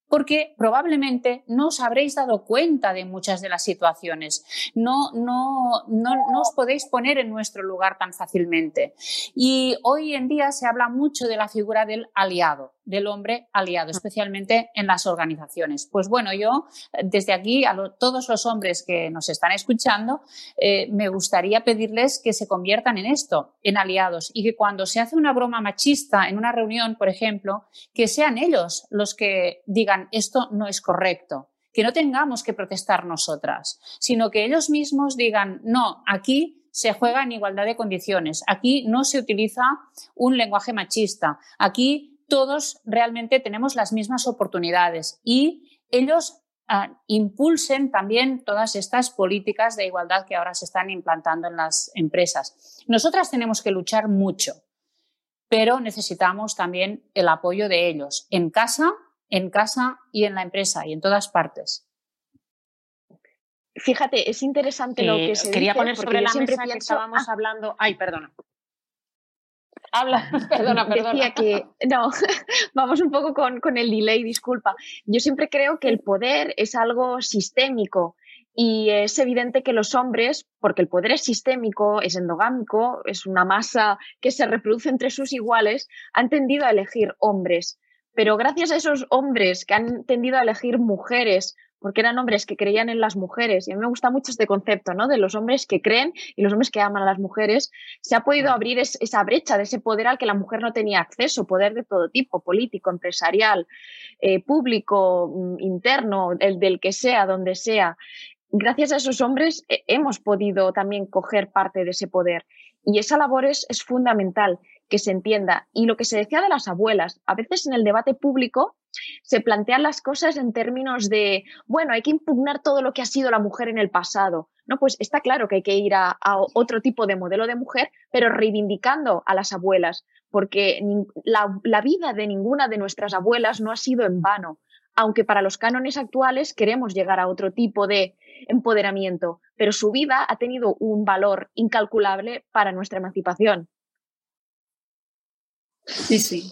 F: porque probablemente no os habréis dado cuenta de muchas de las situaciones. No, no, no, no, os podéis poner en nuestro lugar tan fácilmente. Y hoy en día se habla mucho de la figura del aliado del hombre aliado, especialmente en las organizaciones. Pues bueno, yo desde aquí a todos los hombres que nos están escuchando, eh, me gustaría pedirles que se conviertan en esto, en aliados, y que cuando se hace una broma machista en una reunión, por ejemplo, que sean ellos los que digan esto no es correcto que no tengamos que protestar nosotras, sino que ellos mismos digan, no, aquí se juega en igualdad de condiciones, aquí no se utiliza un lenguaje machista, aquí todos realmente tenemos las mismas oportunidades y ellos ah, impulsen también todas estas políticas de igualdad que ahora se están implantando en las empresas. Nosotras tenemos que luchar mucho, pero necesitamos también el apoyo de ellos en casa, en casa y en la empresa y en todas partes.
C: Fíjate, es interesante lo que se
B: quería
C: poner
B: sobre la mesa que estábamos ah. hablando. Ay, perdona. Habla, perdona, (laughs) perdona.
C: Decía que, no, (laughs) vamos un poco con, con el delay, disculpa. Yo siempre creo que el poder es algo sistémico y es evidente que los hombres, porque el poder es sistémico, es endogámico, es una masa que se reproduce entre sus iguales, han tendido a elegir hombres. Pero gracias a esos hombres que han tendido a elegir mujeres porque eran hombres que creían en las mujeres. Y a mí me gusta mucho este concepto, ¿no? De los hombres que creen y los hombres que aman a las mujeres. Se ha podido abrir esa brecha de ese poder al que la mujer no tenía acceso, poder de todo tipo, político, empresarial, eh, público, mm, interno, el del que sea, donde sea. Gracias a esos hombres eh, hemos podido también coger parte de ese poder. Y esa labor es, es fundamental que se entienda. Y lo que se decía de las abuelas, a veces en el debate público se plantean las cosas en términos de, bueno, hay que impugnar todo lo que ha sido la mujer en el pasado. No, pues está claro que hay que ir a, otro tipo de modelo de mujer, pero reivindicando a las abuelas, porque la, la vida de ninguna de nuestras abuelas no ha sido en vano, aunque para los cánones actuales queremos llegar a otro tipo de empoderamiento, pero su vida ha tenido un valor incalculable para nuestra emancipación.
E: Sí, sí.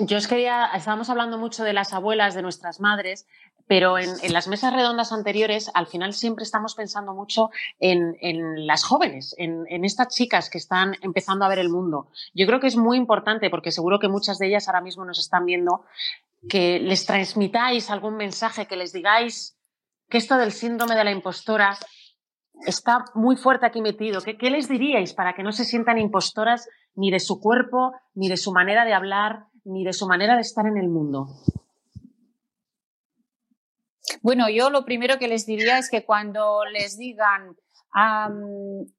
B: Yo os quería, estábamos hablando mucho de las abuelas, de nuestras madres, pero en, las mesas redondas anteriores, al final siempre estamos pensando mucho en, las jóvenes, en, estas chicas que están empezando a ver el mundo. Yo creo que es muy importante, porque seguro que muchas de ellas ahora mismo nos están viendo, que les transmitáis algún mensaje, que les digáis que esto del síndrome de la impostora está muy fuerte aquí metido. ¿Qué, ¿Qué les diríais para que no se sientan impostoras ni de su cuerpo, ni de su manera de hablar, ni de su manera de estar en el mundo?
F: Bueno, yo lo primero que les diría es que cuando les digan,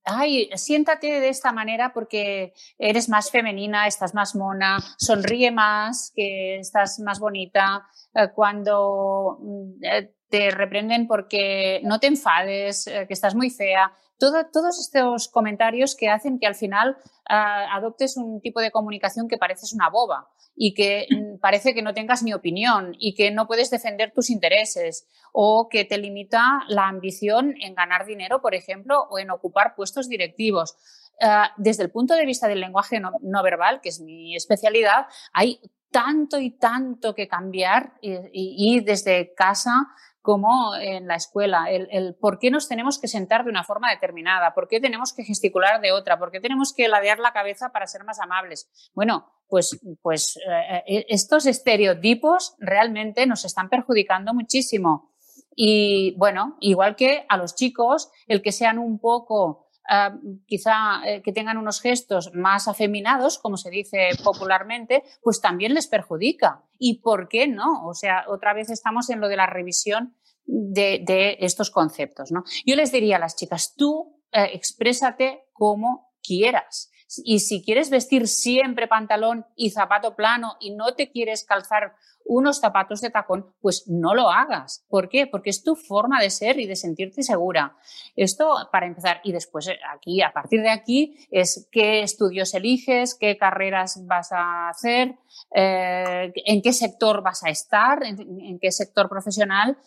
F: ay, siéntate de esta manera porque eres más femenina, estás más mona, sonríe más, que estás más bonita, eh, cuando mm, eh, te reprenden porque no te enfades, eh, que estás muy fea. Todos estos comentarios que hacen que al final ah, adoptes un tipo de comunicación que pareces una boba y que mm, parece que no tengas ni opinión y que no puedes defender tus intereses o que te limita la ambición en ganar dinero, por ejemplo, o en ocupar puestos directivos. Ah, desde el punto de vista del lenguaje no, verbal, que es mi especialidad, hay tanto y tanto que cambiar y desde casa como en la escuela, el, por qué nos tenemos que sentar de una forma determinada, por qué tenemos que gesticular de otra, por qué tenemos que ladear la cabeza para ser más amables. Bueno, pues, pues eh, eh, estos estereotipos realmente nos están perjudicando muchísimo. Y bueno, igual que a los chicos, el que sean un poco Ah, quizá eh, que tengan unos gestos más afeminados, como se dice popularmente, pues también les perjudica. ¿Y por qué no? O sea, otra vez estamos en lo de la revisión de, estos conceptos. Yo les diría a las chicas, tú eh, exprésate como quieras. Y si quieres vestir siempre pantalón y zapato plano y no te quieres calzar unos zapatos de tacón, pues no lo hagas. ¿Por qué? Porque es tu forma de ser y de sentirte segura. Esto para empezar. Y después eh, aquí, a partir de aquí, es qué estudios eliges, qué carreras vas a hacer, eh, en qué sector vas a estar, en, qué sector profesional.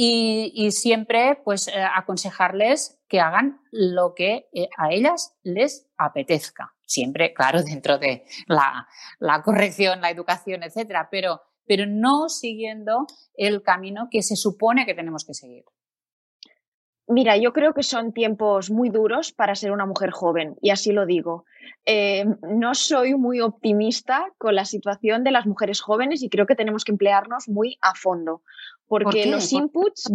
F: Y, siempre, pues, eh, aconsejarles que hagan lo que a ellas les apetezca. Siempre, claro, (laughs) dentro de la, la corrección, la educación, etcétera. Pero pero no siguiendo el camino que se supone que tenemos que seguir.
C: Mira, yo creo que son tiempos muy duros para ser una mujer joven, y así lo digo. Eh, no soy muy optimista con la situación de las mujeres jóvenes y creo que tenemos que emplearnos muy a fondo, porque los inputs...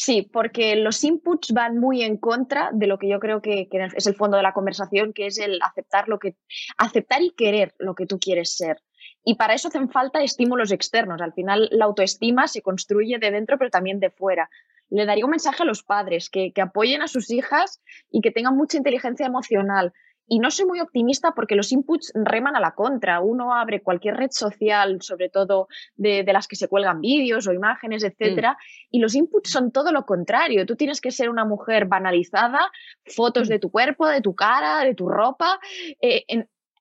C: Sí, porque los inputs van muy en contra de lo que yo creo que, que, es el fondo de la conversación, que es el aceptar lo que aceptar y querer lo que tú quieres ser. Y para eso hacen falta estímulos externos. Al final, la autoestima se construye de dentro, pero también de fuera. Le daría un mensaje a los padres que, apoyen a sus hijas y que tengan mucha inteligencia emocional y no soy muy optimista porque los inputs reman a la contra. Uno abre cualquier red social, sobre todo de, las que se cuelgan vídeos o imágenes, etcétera, mm. y los inputs son todo lo contrario. Tú tienes que ser una mujer banalizada, fotos mm. de tu cuerpo, de tu cara, de tu ropa, eh,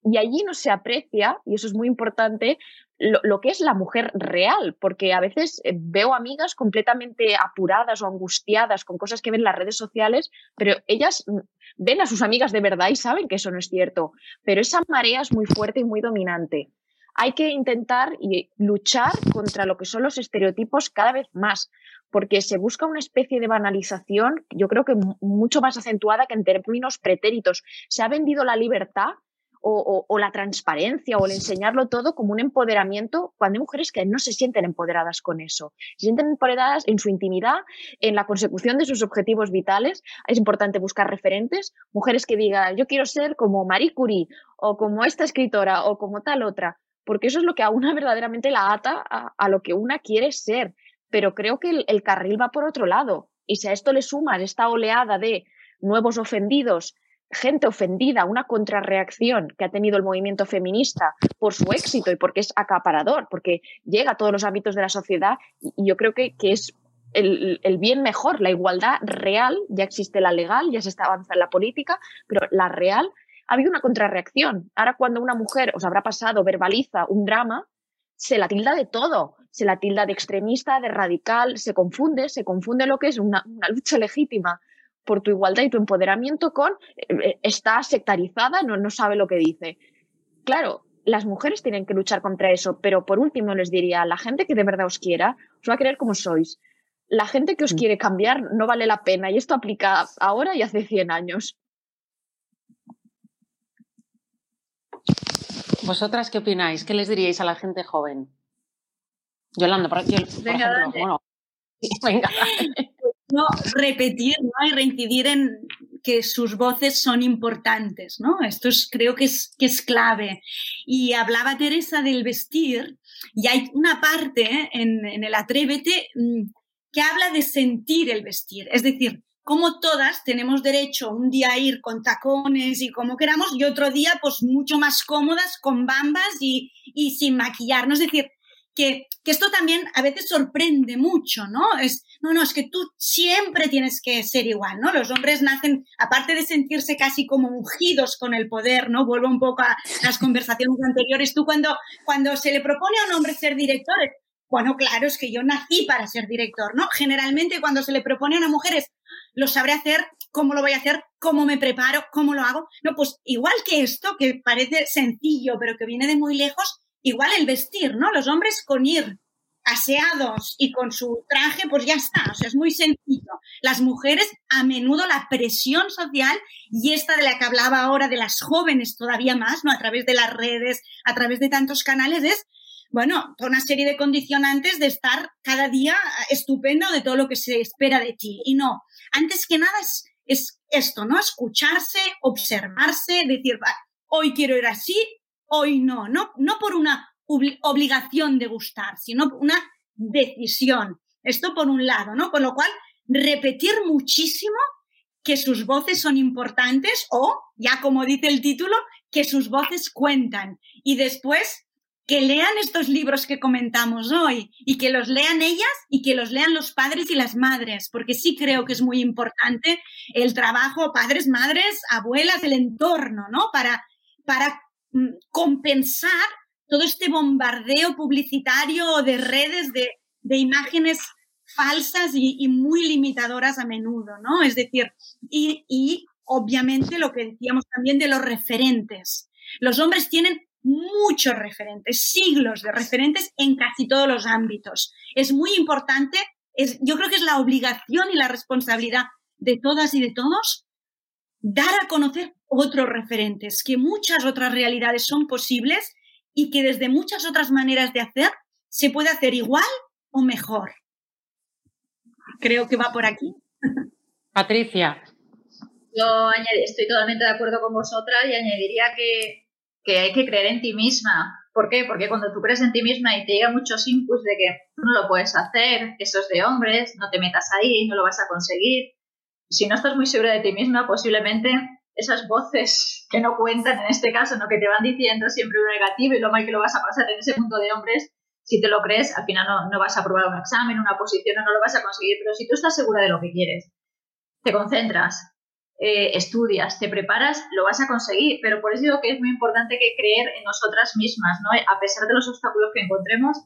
C: y allí no se aprecia, y eso es muy importante, lo, que es la mujer real, porque a veces eh, veo amigas completamente apuradas o angustiadas con cosas que ven en las redes sociales, pero ellas mm, ven a sus amigas de verdad y saben que eso no es cierto, pero esa marea es muy fuerte y muy dominante. Hay que intentar y luchar contra lo que son los estereotipos cada vez más, porque se busca una especie de banalización, yo creo que mucho más acentuada que en términos pretéritos. Se ha vendido la libertad o, la transparencia o el enseñarlo todo como un empoderamiento cuando hay mujeres que no se sienten empoderadas con eso. Se sienten empoderadas en su intimidad, en la consecución de sus objetivos vitales. Es importante buscar referentes, mujeres que digan, yo quiero ser como Marie Curie o como esta escritora o como tal otra, porque eso es lo que a una (laughs) verdaderamente la ata a, lo que una quiere ser. Pero creo que el, el carril va por otro lado. Y si a esto le sumas esta oleada de nuevos ofendidos, gente ofendida, una contrarreacción que ha tenido el movimiento feminista por su éxito y porque es acaparador, porque llega a todos los ámbitos de la sociedad y yo creo que, es el, bien mejor, la igualdad real, ya existe la legal, ya se está avanzando en la política, pero la real, ha habido una contrarreacción. Ahora cuando una mujer os habrá pasado, verbaliza un drama, se la tilda de todo, se la tilda de extremista, de radical, se confunde, se confunde lo que es una lucha legítima por tu igualdad y tu empoderamiento con eh, está sectarizada, no, no sabe lo que dice. Claro, las mujeres tienen que luchar contra eso, pero por último les diría, la gente que de verdad os quiera, os va a querer como sois. La gente que os mm. quiere cambiar no vale la pena y esto aplica ahora y hace 100 años.
B: ¿Vosotras qué opináis? ¿Qué les diríais a la gente joven? Yolanda, por, aquí, por ejemplo, bueno, (laughs) venga.
E: Repetir y reincidir en que sus voces son importantes, ¿no? Esto es, creo que es, que es clave. Y hablaba Teresa del vestir, y hay una parte en, en el Atrévete mm, que habla de sentir el vestir, es decir, como todas tenemos derecho un día a ir con tacones y como queramos y otro día pues mucho más cómodas con bambas y, y sin maquillarnos. Es decir, que, esto también a veces sorprende mucho, ¿no? Es, no, no, es que tú siempre tienes que ser igual, ¿no? Los hombres nacen, aparte de sentirse casi como ungidos con el poder, ¿no? Vuelvo un poco a las (laughs) conversaciones anteriores. Tú cuando, cuando se le propone a un hombre ser director, bueno, claro, es que yo nací para ser director, ¿no? Generalmente cuando se le propone a una mujer es, lo sabré hacer, cómo lo voy a hacer, cómo me preparo, cómo lo hago. No, pues igual que esto, que parece sencillo, pero que viene de muy lejos, igual el vestir, ¿no? Los hombres con ir aseados y con su traje, pues ya está, o sea, es muy sencillo. Las mujeres, a menudo la presión social, y esta de la que hablaba ahora de las jóvenes todavía más, ¿no? A través de las redes, a través de tantos canales, es, bueno, una serie de condicionantes de estar cada día estupendo de todo lo que se espera de ti. Y no, antes que nada es, es esto, ¿no? Escucharse, observarse, decir, hoy quiero ir así, hoy no, no, no por una obligación de gustar, sino una decisión. Esto por un lado, ¿no? Con lo cual, repetir muchísimo que sus voces son importantes o, ya como dice el título, que sus voces cuentan. Y después, que lean estos libros que comentamos hoy y que los lean ellas y que los lean los padres y las madres, porque sí creo que es muy importante el trabajo, padres, madres, abuelas, el entorno, ¿no? Para, para compensar todo este bombardeo publicitario de redes de, imágenes falsas y, muy limitadoras a menudo, ¿no? Es decir, y, y obviamente lo que decíamos también de los referentes. Los hombres tienen muchos referentes, siglos de referentes en casi todos los ámbitos. Es muy importante, es, yo creo que es la obligación y la responsabilidad de todas y de todos dar a conocer otros referentes, que muchas otras realidades son posibles y que desde muchas otras maneras de hacer se puede hacer igual o mejor. Creo que va por aquí. (laughs)
B: Patricia.
D: Yo estoy totalmente de acuerdo con vosotras y añadiría que, que hay que creer en ti misma. ¿Por qué? Porque cuando tú crees en ti misma y te llegan muchos inputs de que no lo puedes hacer, que eso es de hombres, no te metas ahí, no lo vas a conseguir, si no estás muy segura de ti misma, posiblemente esas voces que no cuentan en este caso, ¿no? que te van diciendo siempre lo negativo y lo mal que lo vas a pasar en ese mundo de hombres, si te lo crees, al final no, no vas a aprobar un examen, una posición, no lo vas a conseguir, pero si tú estás segura de lo que quieres, te concentras, eh, estudias, te preparas, lo vas a conseguir. Pero por eso digo que es muy importante que creer en nosotras mismas, ¿no? A pesar de los obstáculos que encontremos,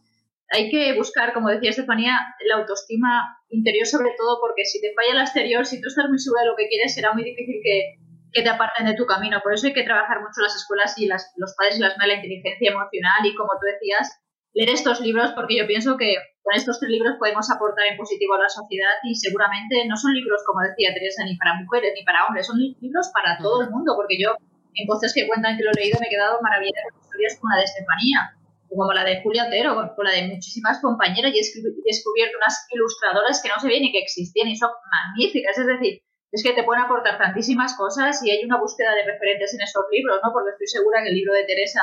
D: hay que buscar, como decía Estefanía, la autoestima interior sobre todo, porque si te falla el exterior, si tú estás muy segura de lo que quieres, será muy difícil que, te aparten de tu camino. Por eso hay que trabajar mucho las escuelas y las, los padres y las madres la inteligencia emocional y, como tú decías, leer estos libros, porque yo pienso que con estos tres libros podemos aportar en positivo a la sociedad y seguramente no son libros, como decía Teresa, ni para mujeres ni para hombres, son libros para todo el mundo, porque yo en voces que cuentan que lo he leído me he quedado maravillada con historias como la de Estefanía, como la de Julia Otero, con la de muchísimas compañeras y he descubierto unas ilustradoras que no se veían ni que existían y son magníficas, es decir, es que te pueden aportar tantísimas cosas y hay una búsqueda de referentes en esos libros, ¿no? Porque estoy segura que el libro de Teresa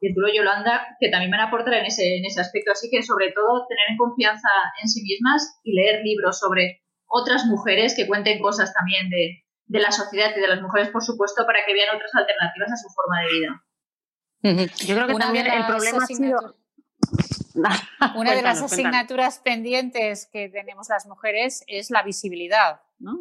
D: y el tuyo Yolanda, que también van a aportar en ese, en ese aspecto. Así que, sobre todo, tener en confianza en sí mismas y leer libros sobre otras mujeres que cuenten cosas también de, de la sociedad y de las mujeres, por supuesto, para que vean otras alternativas a su forma de vida.
B: Yo creo que también el problema ha sido...
F: Una de las asignaturas pendientes que tenemos las mujeres es la visibilidad.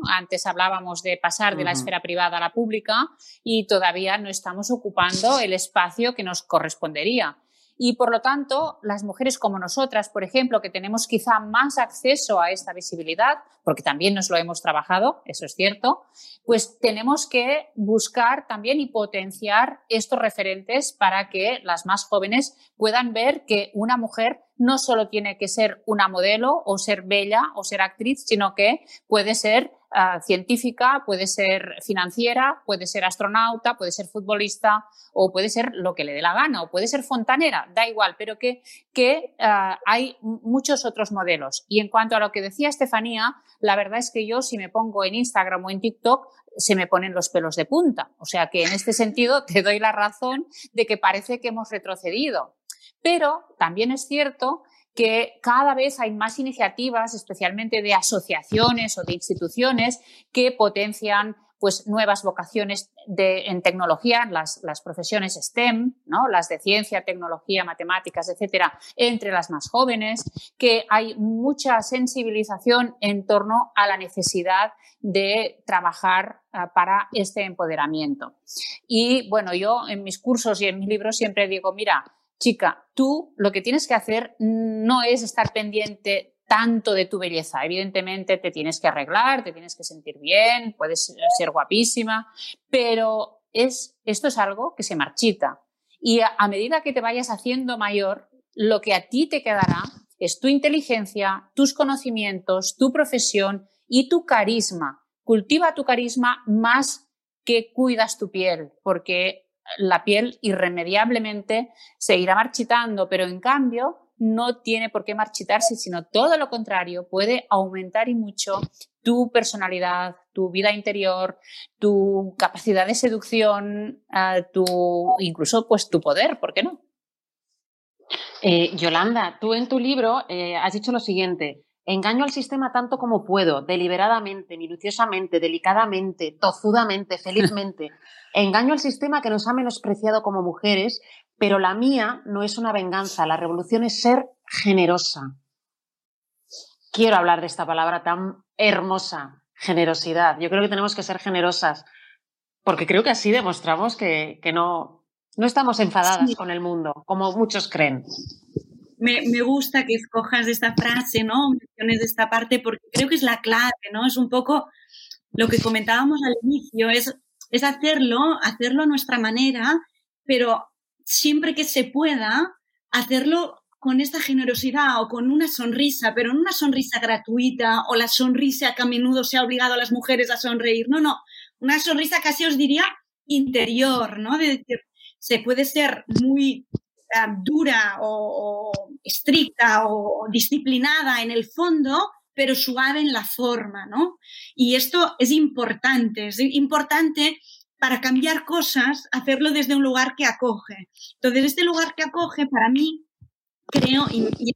F: Antes hablábamos de pasar de la esfera privada a la pública y todavía no estamos ocupando el espacio que nos correspondería. Y por lo tanto, las mujeres como nosotras, por ejemplo, que tenemos quizá más acceso a esta visibilidad, porque también nos lo hemos trabajado, eso es cierto, pues tenemos que buscar también y potenciar estos referentes para que las más jóvenes puedan ver que una mujer no solo tiene que ser una modelo o ser bella o ser actriz, sino que puede ser Ah, científica, puede ser financiera, puede ser astronauta, puede ser futbolista o puede ser lo que le dé la gana o puede ser fontanera, da igual, pero que, que ah, hay muchos otros modelos. Y en cuanto a lo que decía Estefanía, la verdad es que yo si me pongo en Instagram o en TikTok, se me ponen los pelos de punta. O sea que en este sentido te doy la razón de que parece que hemos retrocedido. Pero también es cierto que cada vez hay más iniciativas, especialmente de asociaciones o de instituciones, que potencian pues, nuevas vocaciones en tecnología, las, las, profesiones STEM, ¿no? las de ciencia, tecnología, matemáticas, etcétera, entre las más jóvenes, que hay mucha sensibilización en torno a la necesidad de trabajar ah, para este empoderamiento. Y bueno, yo en mis cursos y en mis libros siempre digo, mira, chica, tú lo que tienes que hacer no es estar pendiente tanto de tu belleza. Evidentemente te tienes que arreglar, te tienes que sentir bien, puedes ser guapísima, pero es, esto es algo que se marchita. Y a, medida que te vayas haciendo mayor, lo que a ti te quedará es tu inteligencia, tus conocimientos, tu profesión y tu carisma. Cultiva tu carisma más que cuidas tu piel, porque la piel irremediablemente se irá marchitando, pero en cambio no tiene por qué marchitarse, sino todo lo contrario, puede aumentar y mucho tu personalidad, tu vida interior, tu capacidad de seducción, ah, tu, incluso pues tu poder, ¿por qué no?
B: Eh, Yolanda, tú en tu libro eh, has dicho lo siguiente, Engaño al sistema tanto como puedo, deliberadamente, minuciosamente, delicadamente, tozudamente, felizmente. (laughs) Engaño al sistema que nos ha menospreciado como mujeres, pero la mía no es una venganza, la revolución es ser generosa. Quiero hablar de esta palabra tan hermosa, generosidad. Yo creo que tenemos que ser generosas, porque creo que así demostramos que, no, no estamos enfadadas con el mundo, como muchos creen
E: me, me, gusta que escojas esta frase, ¿no? Menciones esta parte, porque creo que es la clave, ¿no? Es un poco lo que comentábamos al inicio, es, es hacerlo, hacerlo a nuestra manera, pero siempre que se pueda, hacerlo con esta generosidad o con una sonrisa, pero no una sonrisa gratuita o la sonrisa que a menudo se ha obligado a las mujeres a sonreír. No, no, una sonrisa casi os diría interior, ¿no? De decir, se puede ser muy dura o, estricta o disciplinada en el fondo, pero suave en la forma, ¿no? Y esto es importante, es importante para cambiar cosas, hacerlo desde un lugar que acoge. Entonces, este lugar que acoge, para mí, creo, y, y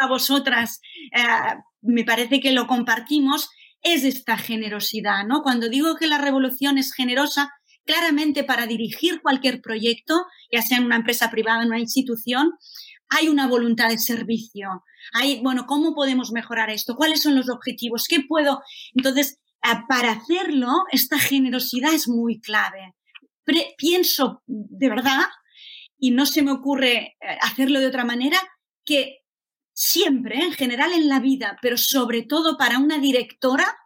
E: a vosotras, eh, me parece que lo compartimos, es esta generosidad, ¿no? Cuando digo que la revolución es generosa, claramente para dirigir cualquier proyecto, ya sea en una empresa privada, en una institución, hay una voluntad de servicio. Hay, bueno, ¿cómo podemos mejorar esto? ¿Cuáles son los objetivos? ¿Qué puedo? Entonces, para hacerlo, esta generosidad es muy clave. pienso de verdad, y no se me ocurre eh, hacerlo de otra manera, que siempre, en general en la vida, pero sobre todo para una directora,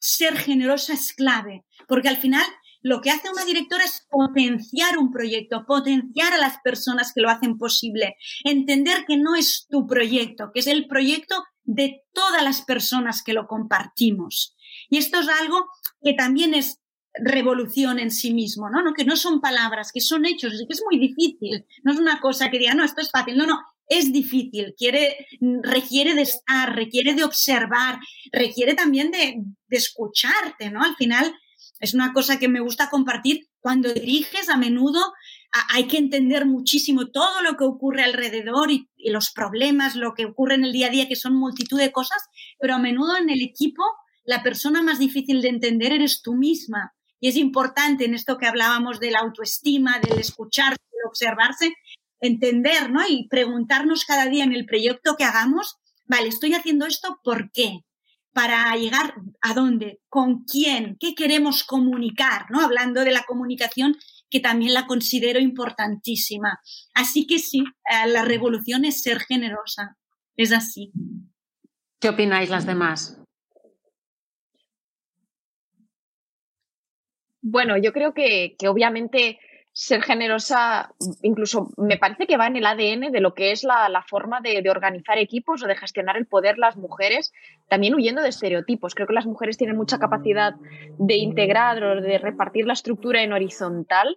E: ser generosa es clave, porque al final lo que hace una directora es potenciar un proyecto, potenciar a las personas que lo hacen posible, entender que no es tu proyecto, que es el proyecto de todas las personas que lo compartimos. Y esto es algo que también es revolución en sí mismo, ¿no? Que no son palabras, que son hechos, que es muy difícil. No es una cosa que diga, no, esto es fácil. No, no, es difícil, quiere, requiere de estar, requiere de observar, requiere también de escucharte, ¿no? Al final, es una cosa que me gusta compartir. Cuando diriges, a menudo hay que entender muchísimo todo lo que ocurre alrededor y, los problemas, lo que ocurre en el día a día, que son multitud de cosas, pero a menudo en el equipo la persona más difícil de entender eres tú misma. Y es importante en esto que hablábamos de la autoestima, del escucharse, del observarse, entender, ¿no? Y preguntarnos cada día en el proyecto que hagamos, vale, estoy haciendo esto, ¿por qué? Para llegar a dónde, con quién, qué queremos comunicar, ¿no? Hablando de la comunicación, que también la considero importantísima. Así que sí, eh, la revolución es ser generosa, es así.
B: ¿Qué opináis las demás?
C: Bueno, yo creo que, que obviamente ser generosa, incluso me parece que va en el ADN de lo que es la, forma de, organizar equipos o de gestionar el poder las mujeres, también huyendo de estereotipos. Creo que las mujeres tienen mucha capacidad de integrar o de repartir la estructura en horizontal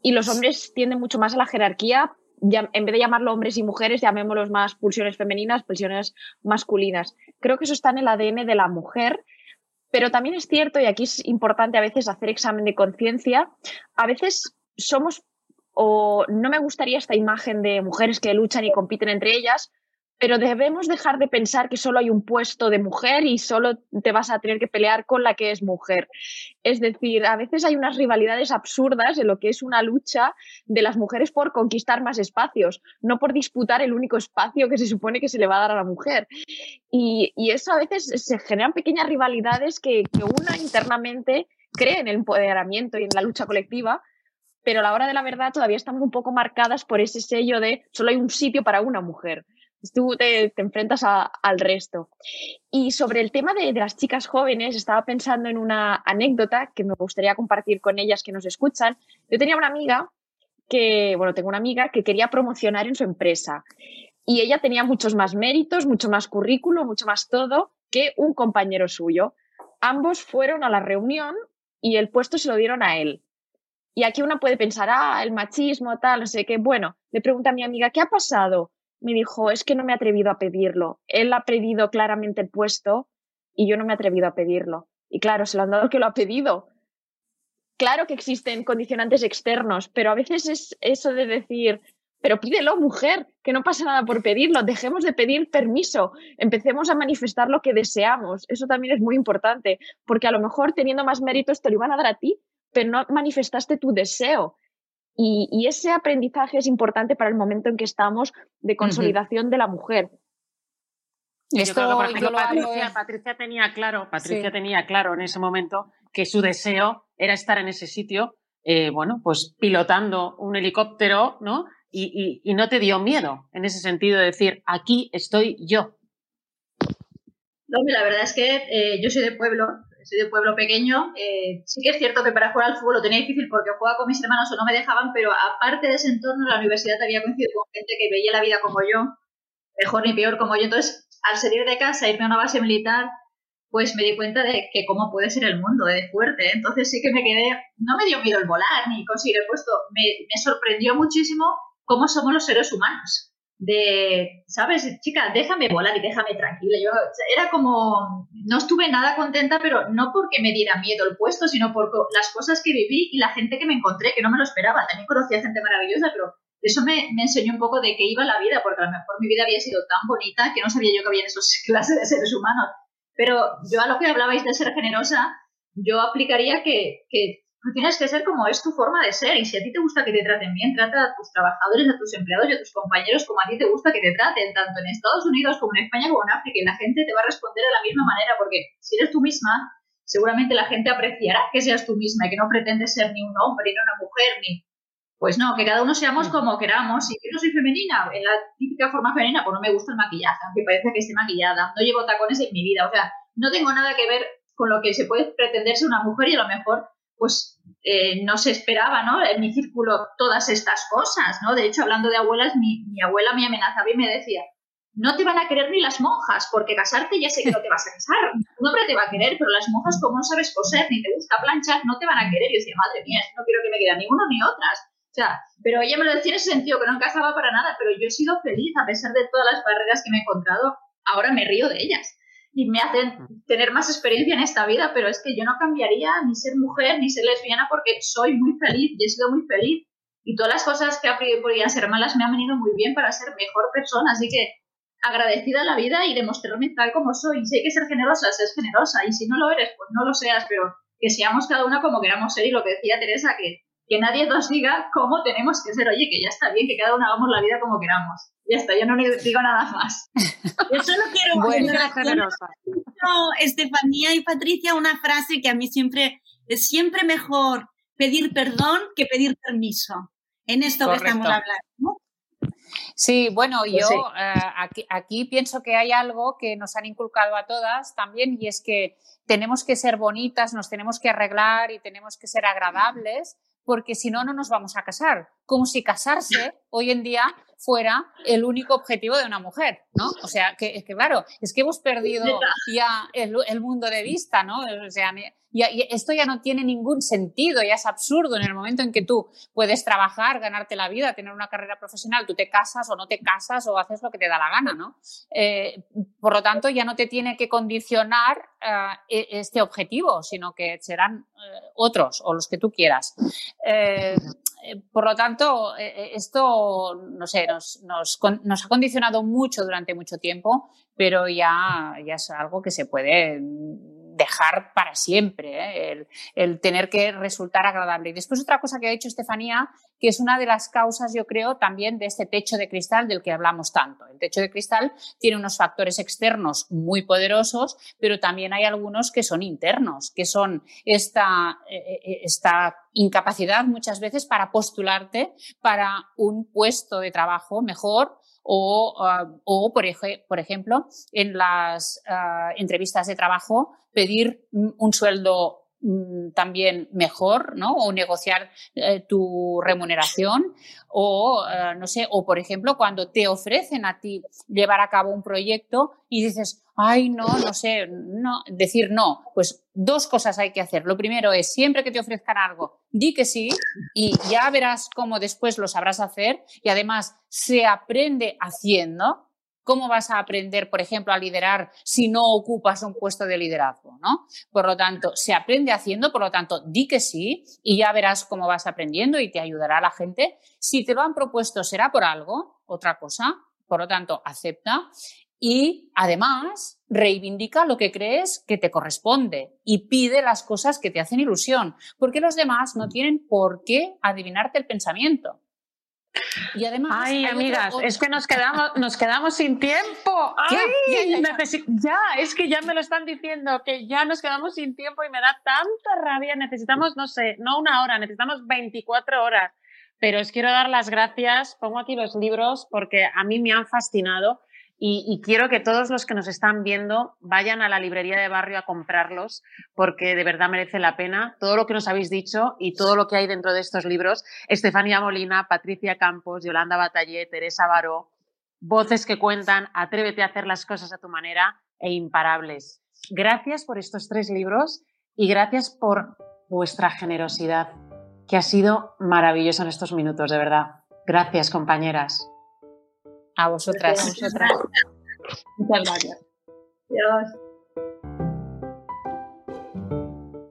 C: y los hombres tienden mucho más a la jerarquía. en vez de llamarlo hombres y mujeres, llamémoslos más pulsiones femeninas, pulsiones masculinas. Creo que eso está en el ADN de la mujer pero también es cierto, y aquí es importante a veces hacer examen de conciencia, a veces somos, o no me gustaría esta imagen de mujeres que luchan y compiten entre ellas, pero debemos dejar de pensar que solo hay un puesto de mujer y solo te vas a tener que pelear con la que es mujer. Es decir, a veces hay unas rivalidades absurdas en lo que es una lucha de las mujeres por conquistar más espacios, no por disputar el único espacio que se supone que se le va a dar a la mujer. Y, eso a veces se generan pequeñas rivalidades que, que una internamente cree en el empoderamiento y en la lucha colectiva, pero a la hora de la verdad todavía estamos un poco marcadas por ese sello de solo hay un sitio para una mujer. Tú te, enfrentas al resto. Y sobre el tema de, las chicas jóvenes, estaba pensando en una anécdota que me gustaría compartir con ellas que nos escuchan. Yo tenía una amiga que, bueno, tengo una amiga que quería promocionar en su empresa y ella tenía muchos más méritos, mucho más currículo, mucho más todo que un compañero suyo. Ambos fueron a la reunión y el puesto se lo dieron a él. Y aquí uno puede pensar, ah, el machismo, tal, no sé qué. Bueno, le pregunta a mi amiga, ¿qué ha pasado? Me dijo, es que no me he atrevido a pedirlo. Él ha pedido claramente el puesto y yo no me he atrevido a pedirlo. Y claro, se lo han dado que lo ha pedido. Claro que existen condicionantes externos, pero a veces es eso de decir, pero pídelo, mujer, que no pasa nada por pedirlo, dejemos de pedir permiso, empecemos a manifestar lo que deseamos. Eso también es muy importante, porque a lo mejor teniendo más méritos te lo iban a dar a ti, pero no manifestaste tu deseo. Y, ese aprendizaje es importante para el momento en que estamos de consolidación de la mujer.
B: Esto, por ejemplo, Patricia, tenía claro, Patricia tenía claro en ese momento que su deseo era estar en ese sitio, eh, bueno, pues pilotando un helicóptero, ¿no? Y, no te dio miedo en ese sentido de decir, aquí estoy yo.
D: No, la verdad es que eh, yo soy de pueblo, soy de pueblo pequeño. Eh, sí que es cierto que para jugar al fútbol lo tenía difícil porque jugaba con mis hermanos o no me dejaban, pero aparte de ese entorno, la universidad había coincidido con gente que veía la vida como yo, mejor ni peor como yo. Entonces, al salir de casa, irme a una base militar, pues me di cuenta de que cómo puede ser el mundo de fuerte. Entonces sí que me quedé, no me dio miedo el volar ni conseguir el puesto, me sorprendió muchísimo cómo somos los seres humanos de, ¿sabes? Chica, déjame volar y déjame tranquila. Yo era como, no estuve nada contenta, pero no porque me diera miedo el puesto, sino por las cosas que viví y la gente que me encontré, que no me lo esperaba. También conocía gente maravillosa, pero eso me, me enseñó un poco de qué iba la vida, porque a lo mejor mi vida había sido tan bonita que no sabía yo que había en esas (laughs) clases de seres humanos. Pero yo a lo que hablabais de ser generosa, yo aplicaría que, que Tú tienes que ser como es tu forma de ser y si a ti te gusta que te traten bien, trata a tus trabajadores, a tus empleados y a tus compañeros como a ti te gusta que te traten, tanto en Estados Unidos como en España como en África y la gente te va a responder de la misma manera porque si eres tú misma, seguramente la gente apreciará que seas tú misma y que no pretendes ser ni un hombre, ni una mujer, ni... Pues no, que cada uno seamos como queramos. Y yo no soy femenina, en la típica forma femenina, pues no me gusta el maquillaje, aunque parece que esté maquillada. No llevo tacones en mi vida, o sea, no tengo nada que ver con lo que se puede pretender ser una mujer y a lo mejor pues eh, no se esperaba, ¿no? En mi círculo todas estas cosas, ¿no? De hecho, hablando de abuelas, mi, abuela me amenazaba y me decía, no te van a querer ni las monjas, porque casarte ya sé que no te vas a casar. Un hombre te va a querer, pero las monjas, como no sabes coser ni te gusta planchar, no te van a querer. Y yo decía, madre mía, no quiero que me quieran ni uno ni otras. O sea, pero ella me lo decía en ese sentido, que no encajaba para nada, pero yo he sido feliz a pesar de todas las barreras que me he encontrado. Ahora me río de ellas y me hacen tener más experiencia en esta vida, pero es que yo no cambiaría ni ser mujer ni ser lesbiana porque soy muy feliz y he sido muy feliz. Y todas las cosas que podrían ser malas me han venido muy bien para ser mejor persona. Así que agradecida a la vida y demostrarme tal como soy. Si hay que ser generosa, ser generosa. Y si no lo eres, pues no lo seas, pero que seamos cada una como queramos ser. Y lo que decía Teresa, que, que nadie nos diga cómo tenemos que ser. Oye, que ya está bien, que cada una hagamos la vida como queramos. Ya está, yo no digo nada más. (laughs)
E: Yo solo quiero
B: bueno, generosa.
E: Estefanía y Patricia una frase que a mí siempre es siempre mejor pedir perdón que pedir permiso. En esto que estamos hablando.
F: Sí, bueno, pues yo eh, aquí, aquí, pienso que hay algo que nos han inculcado a todas también y es que tenemos que ser bonitas, nos tenemos que arreglar y tenemos que ser agradables porque si no, no nos vamos a casar. Como si casarse (laughs) hoy en día fuera el único objetivo de una mujer, ¿no? O sea, que, que claro, es que hemos perdido ya el, el, mundo de vista, ¿no? O sea, y, esto ya no tiene ningún sentido, ya es absurdo en el momento en que tú puedes trabajar, ganarte la vida, tener una carrera profesional, tú te casas o no te casas o haces lo que te da la gana, ¿no? Eh, por lo tanto, ya no te tiene que condicionar uh, este objetivo, sino que serán uh, otros o los que tú quieras. Eh, por lo tanto, esto, no sé, nos, nos, nos, ha condicionado mucho durante mucho tiempo, pero ya es algo que se puede dejar para siempre, ¿eh? el, tener que resultar agradable. Y después otra cosa que ha dicho Estefanía, que es una de las causas, yo creo, también de este techo de cristal del que hablamos tanto. El techo de cristal tiene unos factores externos muy poderosos, pero también hay algunos que son internos, que son esta, eh, eh, esta incapacidad muchas veces para postularte para un puesto de trabajo mejor o, ah, o por, por, ejemplo, en las ah, entrevistas de trabajo pedir un sueldo mm, también mejor, ¿no? O negociar eh, tu remuneración o, eh, no sé, o por ejemplo, cuando te ofrecen a ti llevar a cabo un proyecto y dices, ay, no, no sé, no, decir no, pues dos cosas hay que hacer. Lo primero es, siempre que te ofrezcan algo, di que sí y ya verás cómo después lo sabrás hacer y además se aprende haciendo. ¿Cómo vas a aprender, por ejemplo, a liderar si no ocupas un puesto de liderazgo? ¿no? Por lo tanto, se aprende haciendo, por lo tanto, di que sí y ya verás cómo vas aprendiendo y te ayudará la gente. Si te lo han propuesto, será por algo, otra cosa. Por lo tanto, acepta y además reivindica lo que crees que te corresponde y pide las cosas que te hacen ilusión, porque los demás no tienen por qué adivinarte el pensamiento.
B: Y además. Ay, amigas, es que nos quedamos, nos quedamos sin tiempo. ya, es que ya me lo están diciendo, que ya nos quedamos sin tiempo y me da tanta rabia. Necesitamos, no sé, no una hora, necesitamos 24 horas. Pero os quiero dar las gracias. Pongo aquí los libros porque a mí me han fascinado y, quiero que todos los que nos están viendo vayan a la librería de barrio a comprarlos porque de verdad merece la pena todo lo que nos habéis dicho y todo lo que hay dentro de estos libros. Estefanía Molina, Patricia Campos, Yolanda Batallé, Teresa Baró, voces que cuentan, atrévete a hacer las cosas a tu manera e imparables. Gracias por estos tres libros y gracias por vuestra generosidad, que ha sido maravillosa en estos minutos, de verdad. Gracias, compañeras.
F: A vosotras. A vosotras.
D: Muchas gracias. Adiós.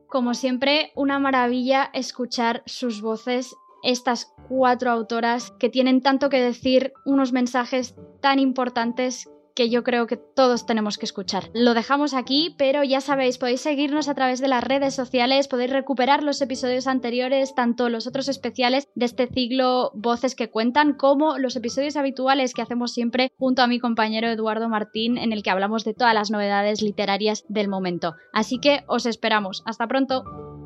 A: Como siempre, una maravilla escuchar sus voces, estas cuatro autoras que tienen tanto que decir, unos mensajes tan importantes que yo creo que todos tenemos que escuchar. Lo dejamos aquí, pero ya sabéis, podéis seguirnos a través de las redes sociales, podéis recuperar los episodios anteriores, tanto los otros especiales de este ciclo Voces que cuentan, como los episodios habituales que hacemos siempre junto a mi compañero Eduardo Martín, en el que hablamos de todas las novedades literarias del momento. Así que os esperamos. Hasta pronto.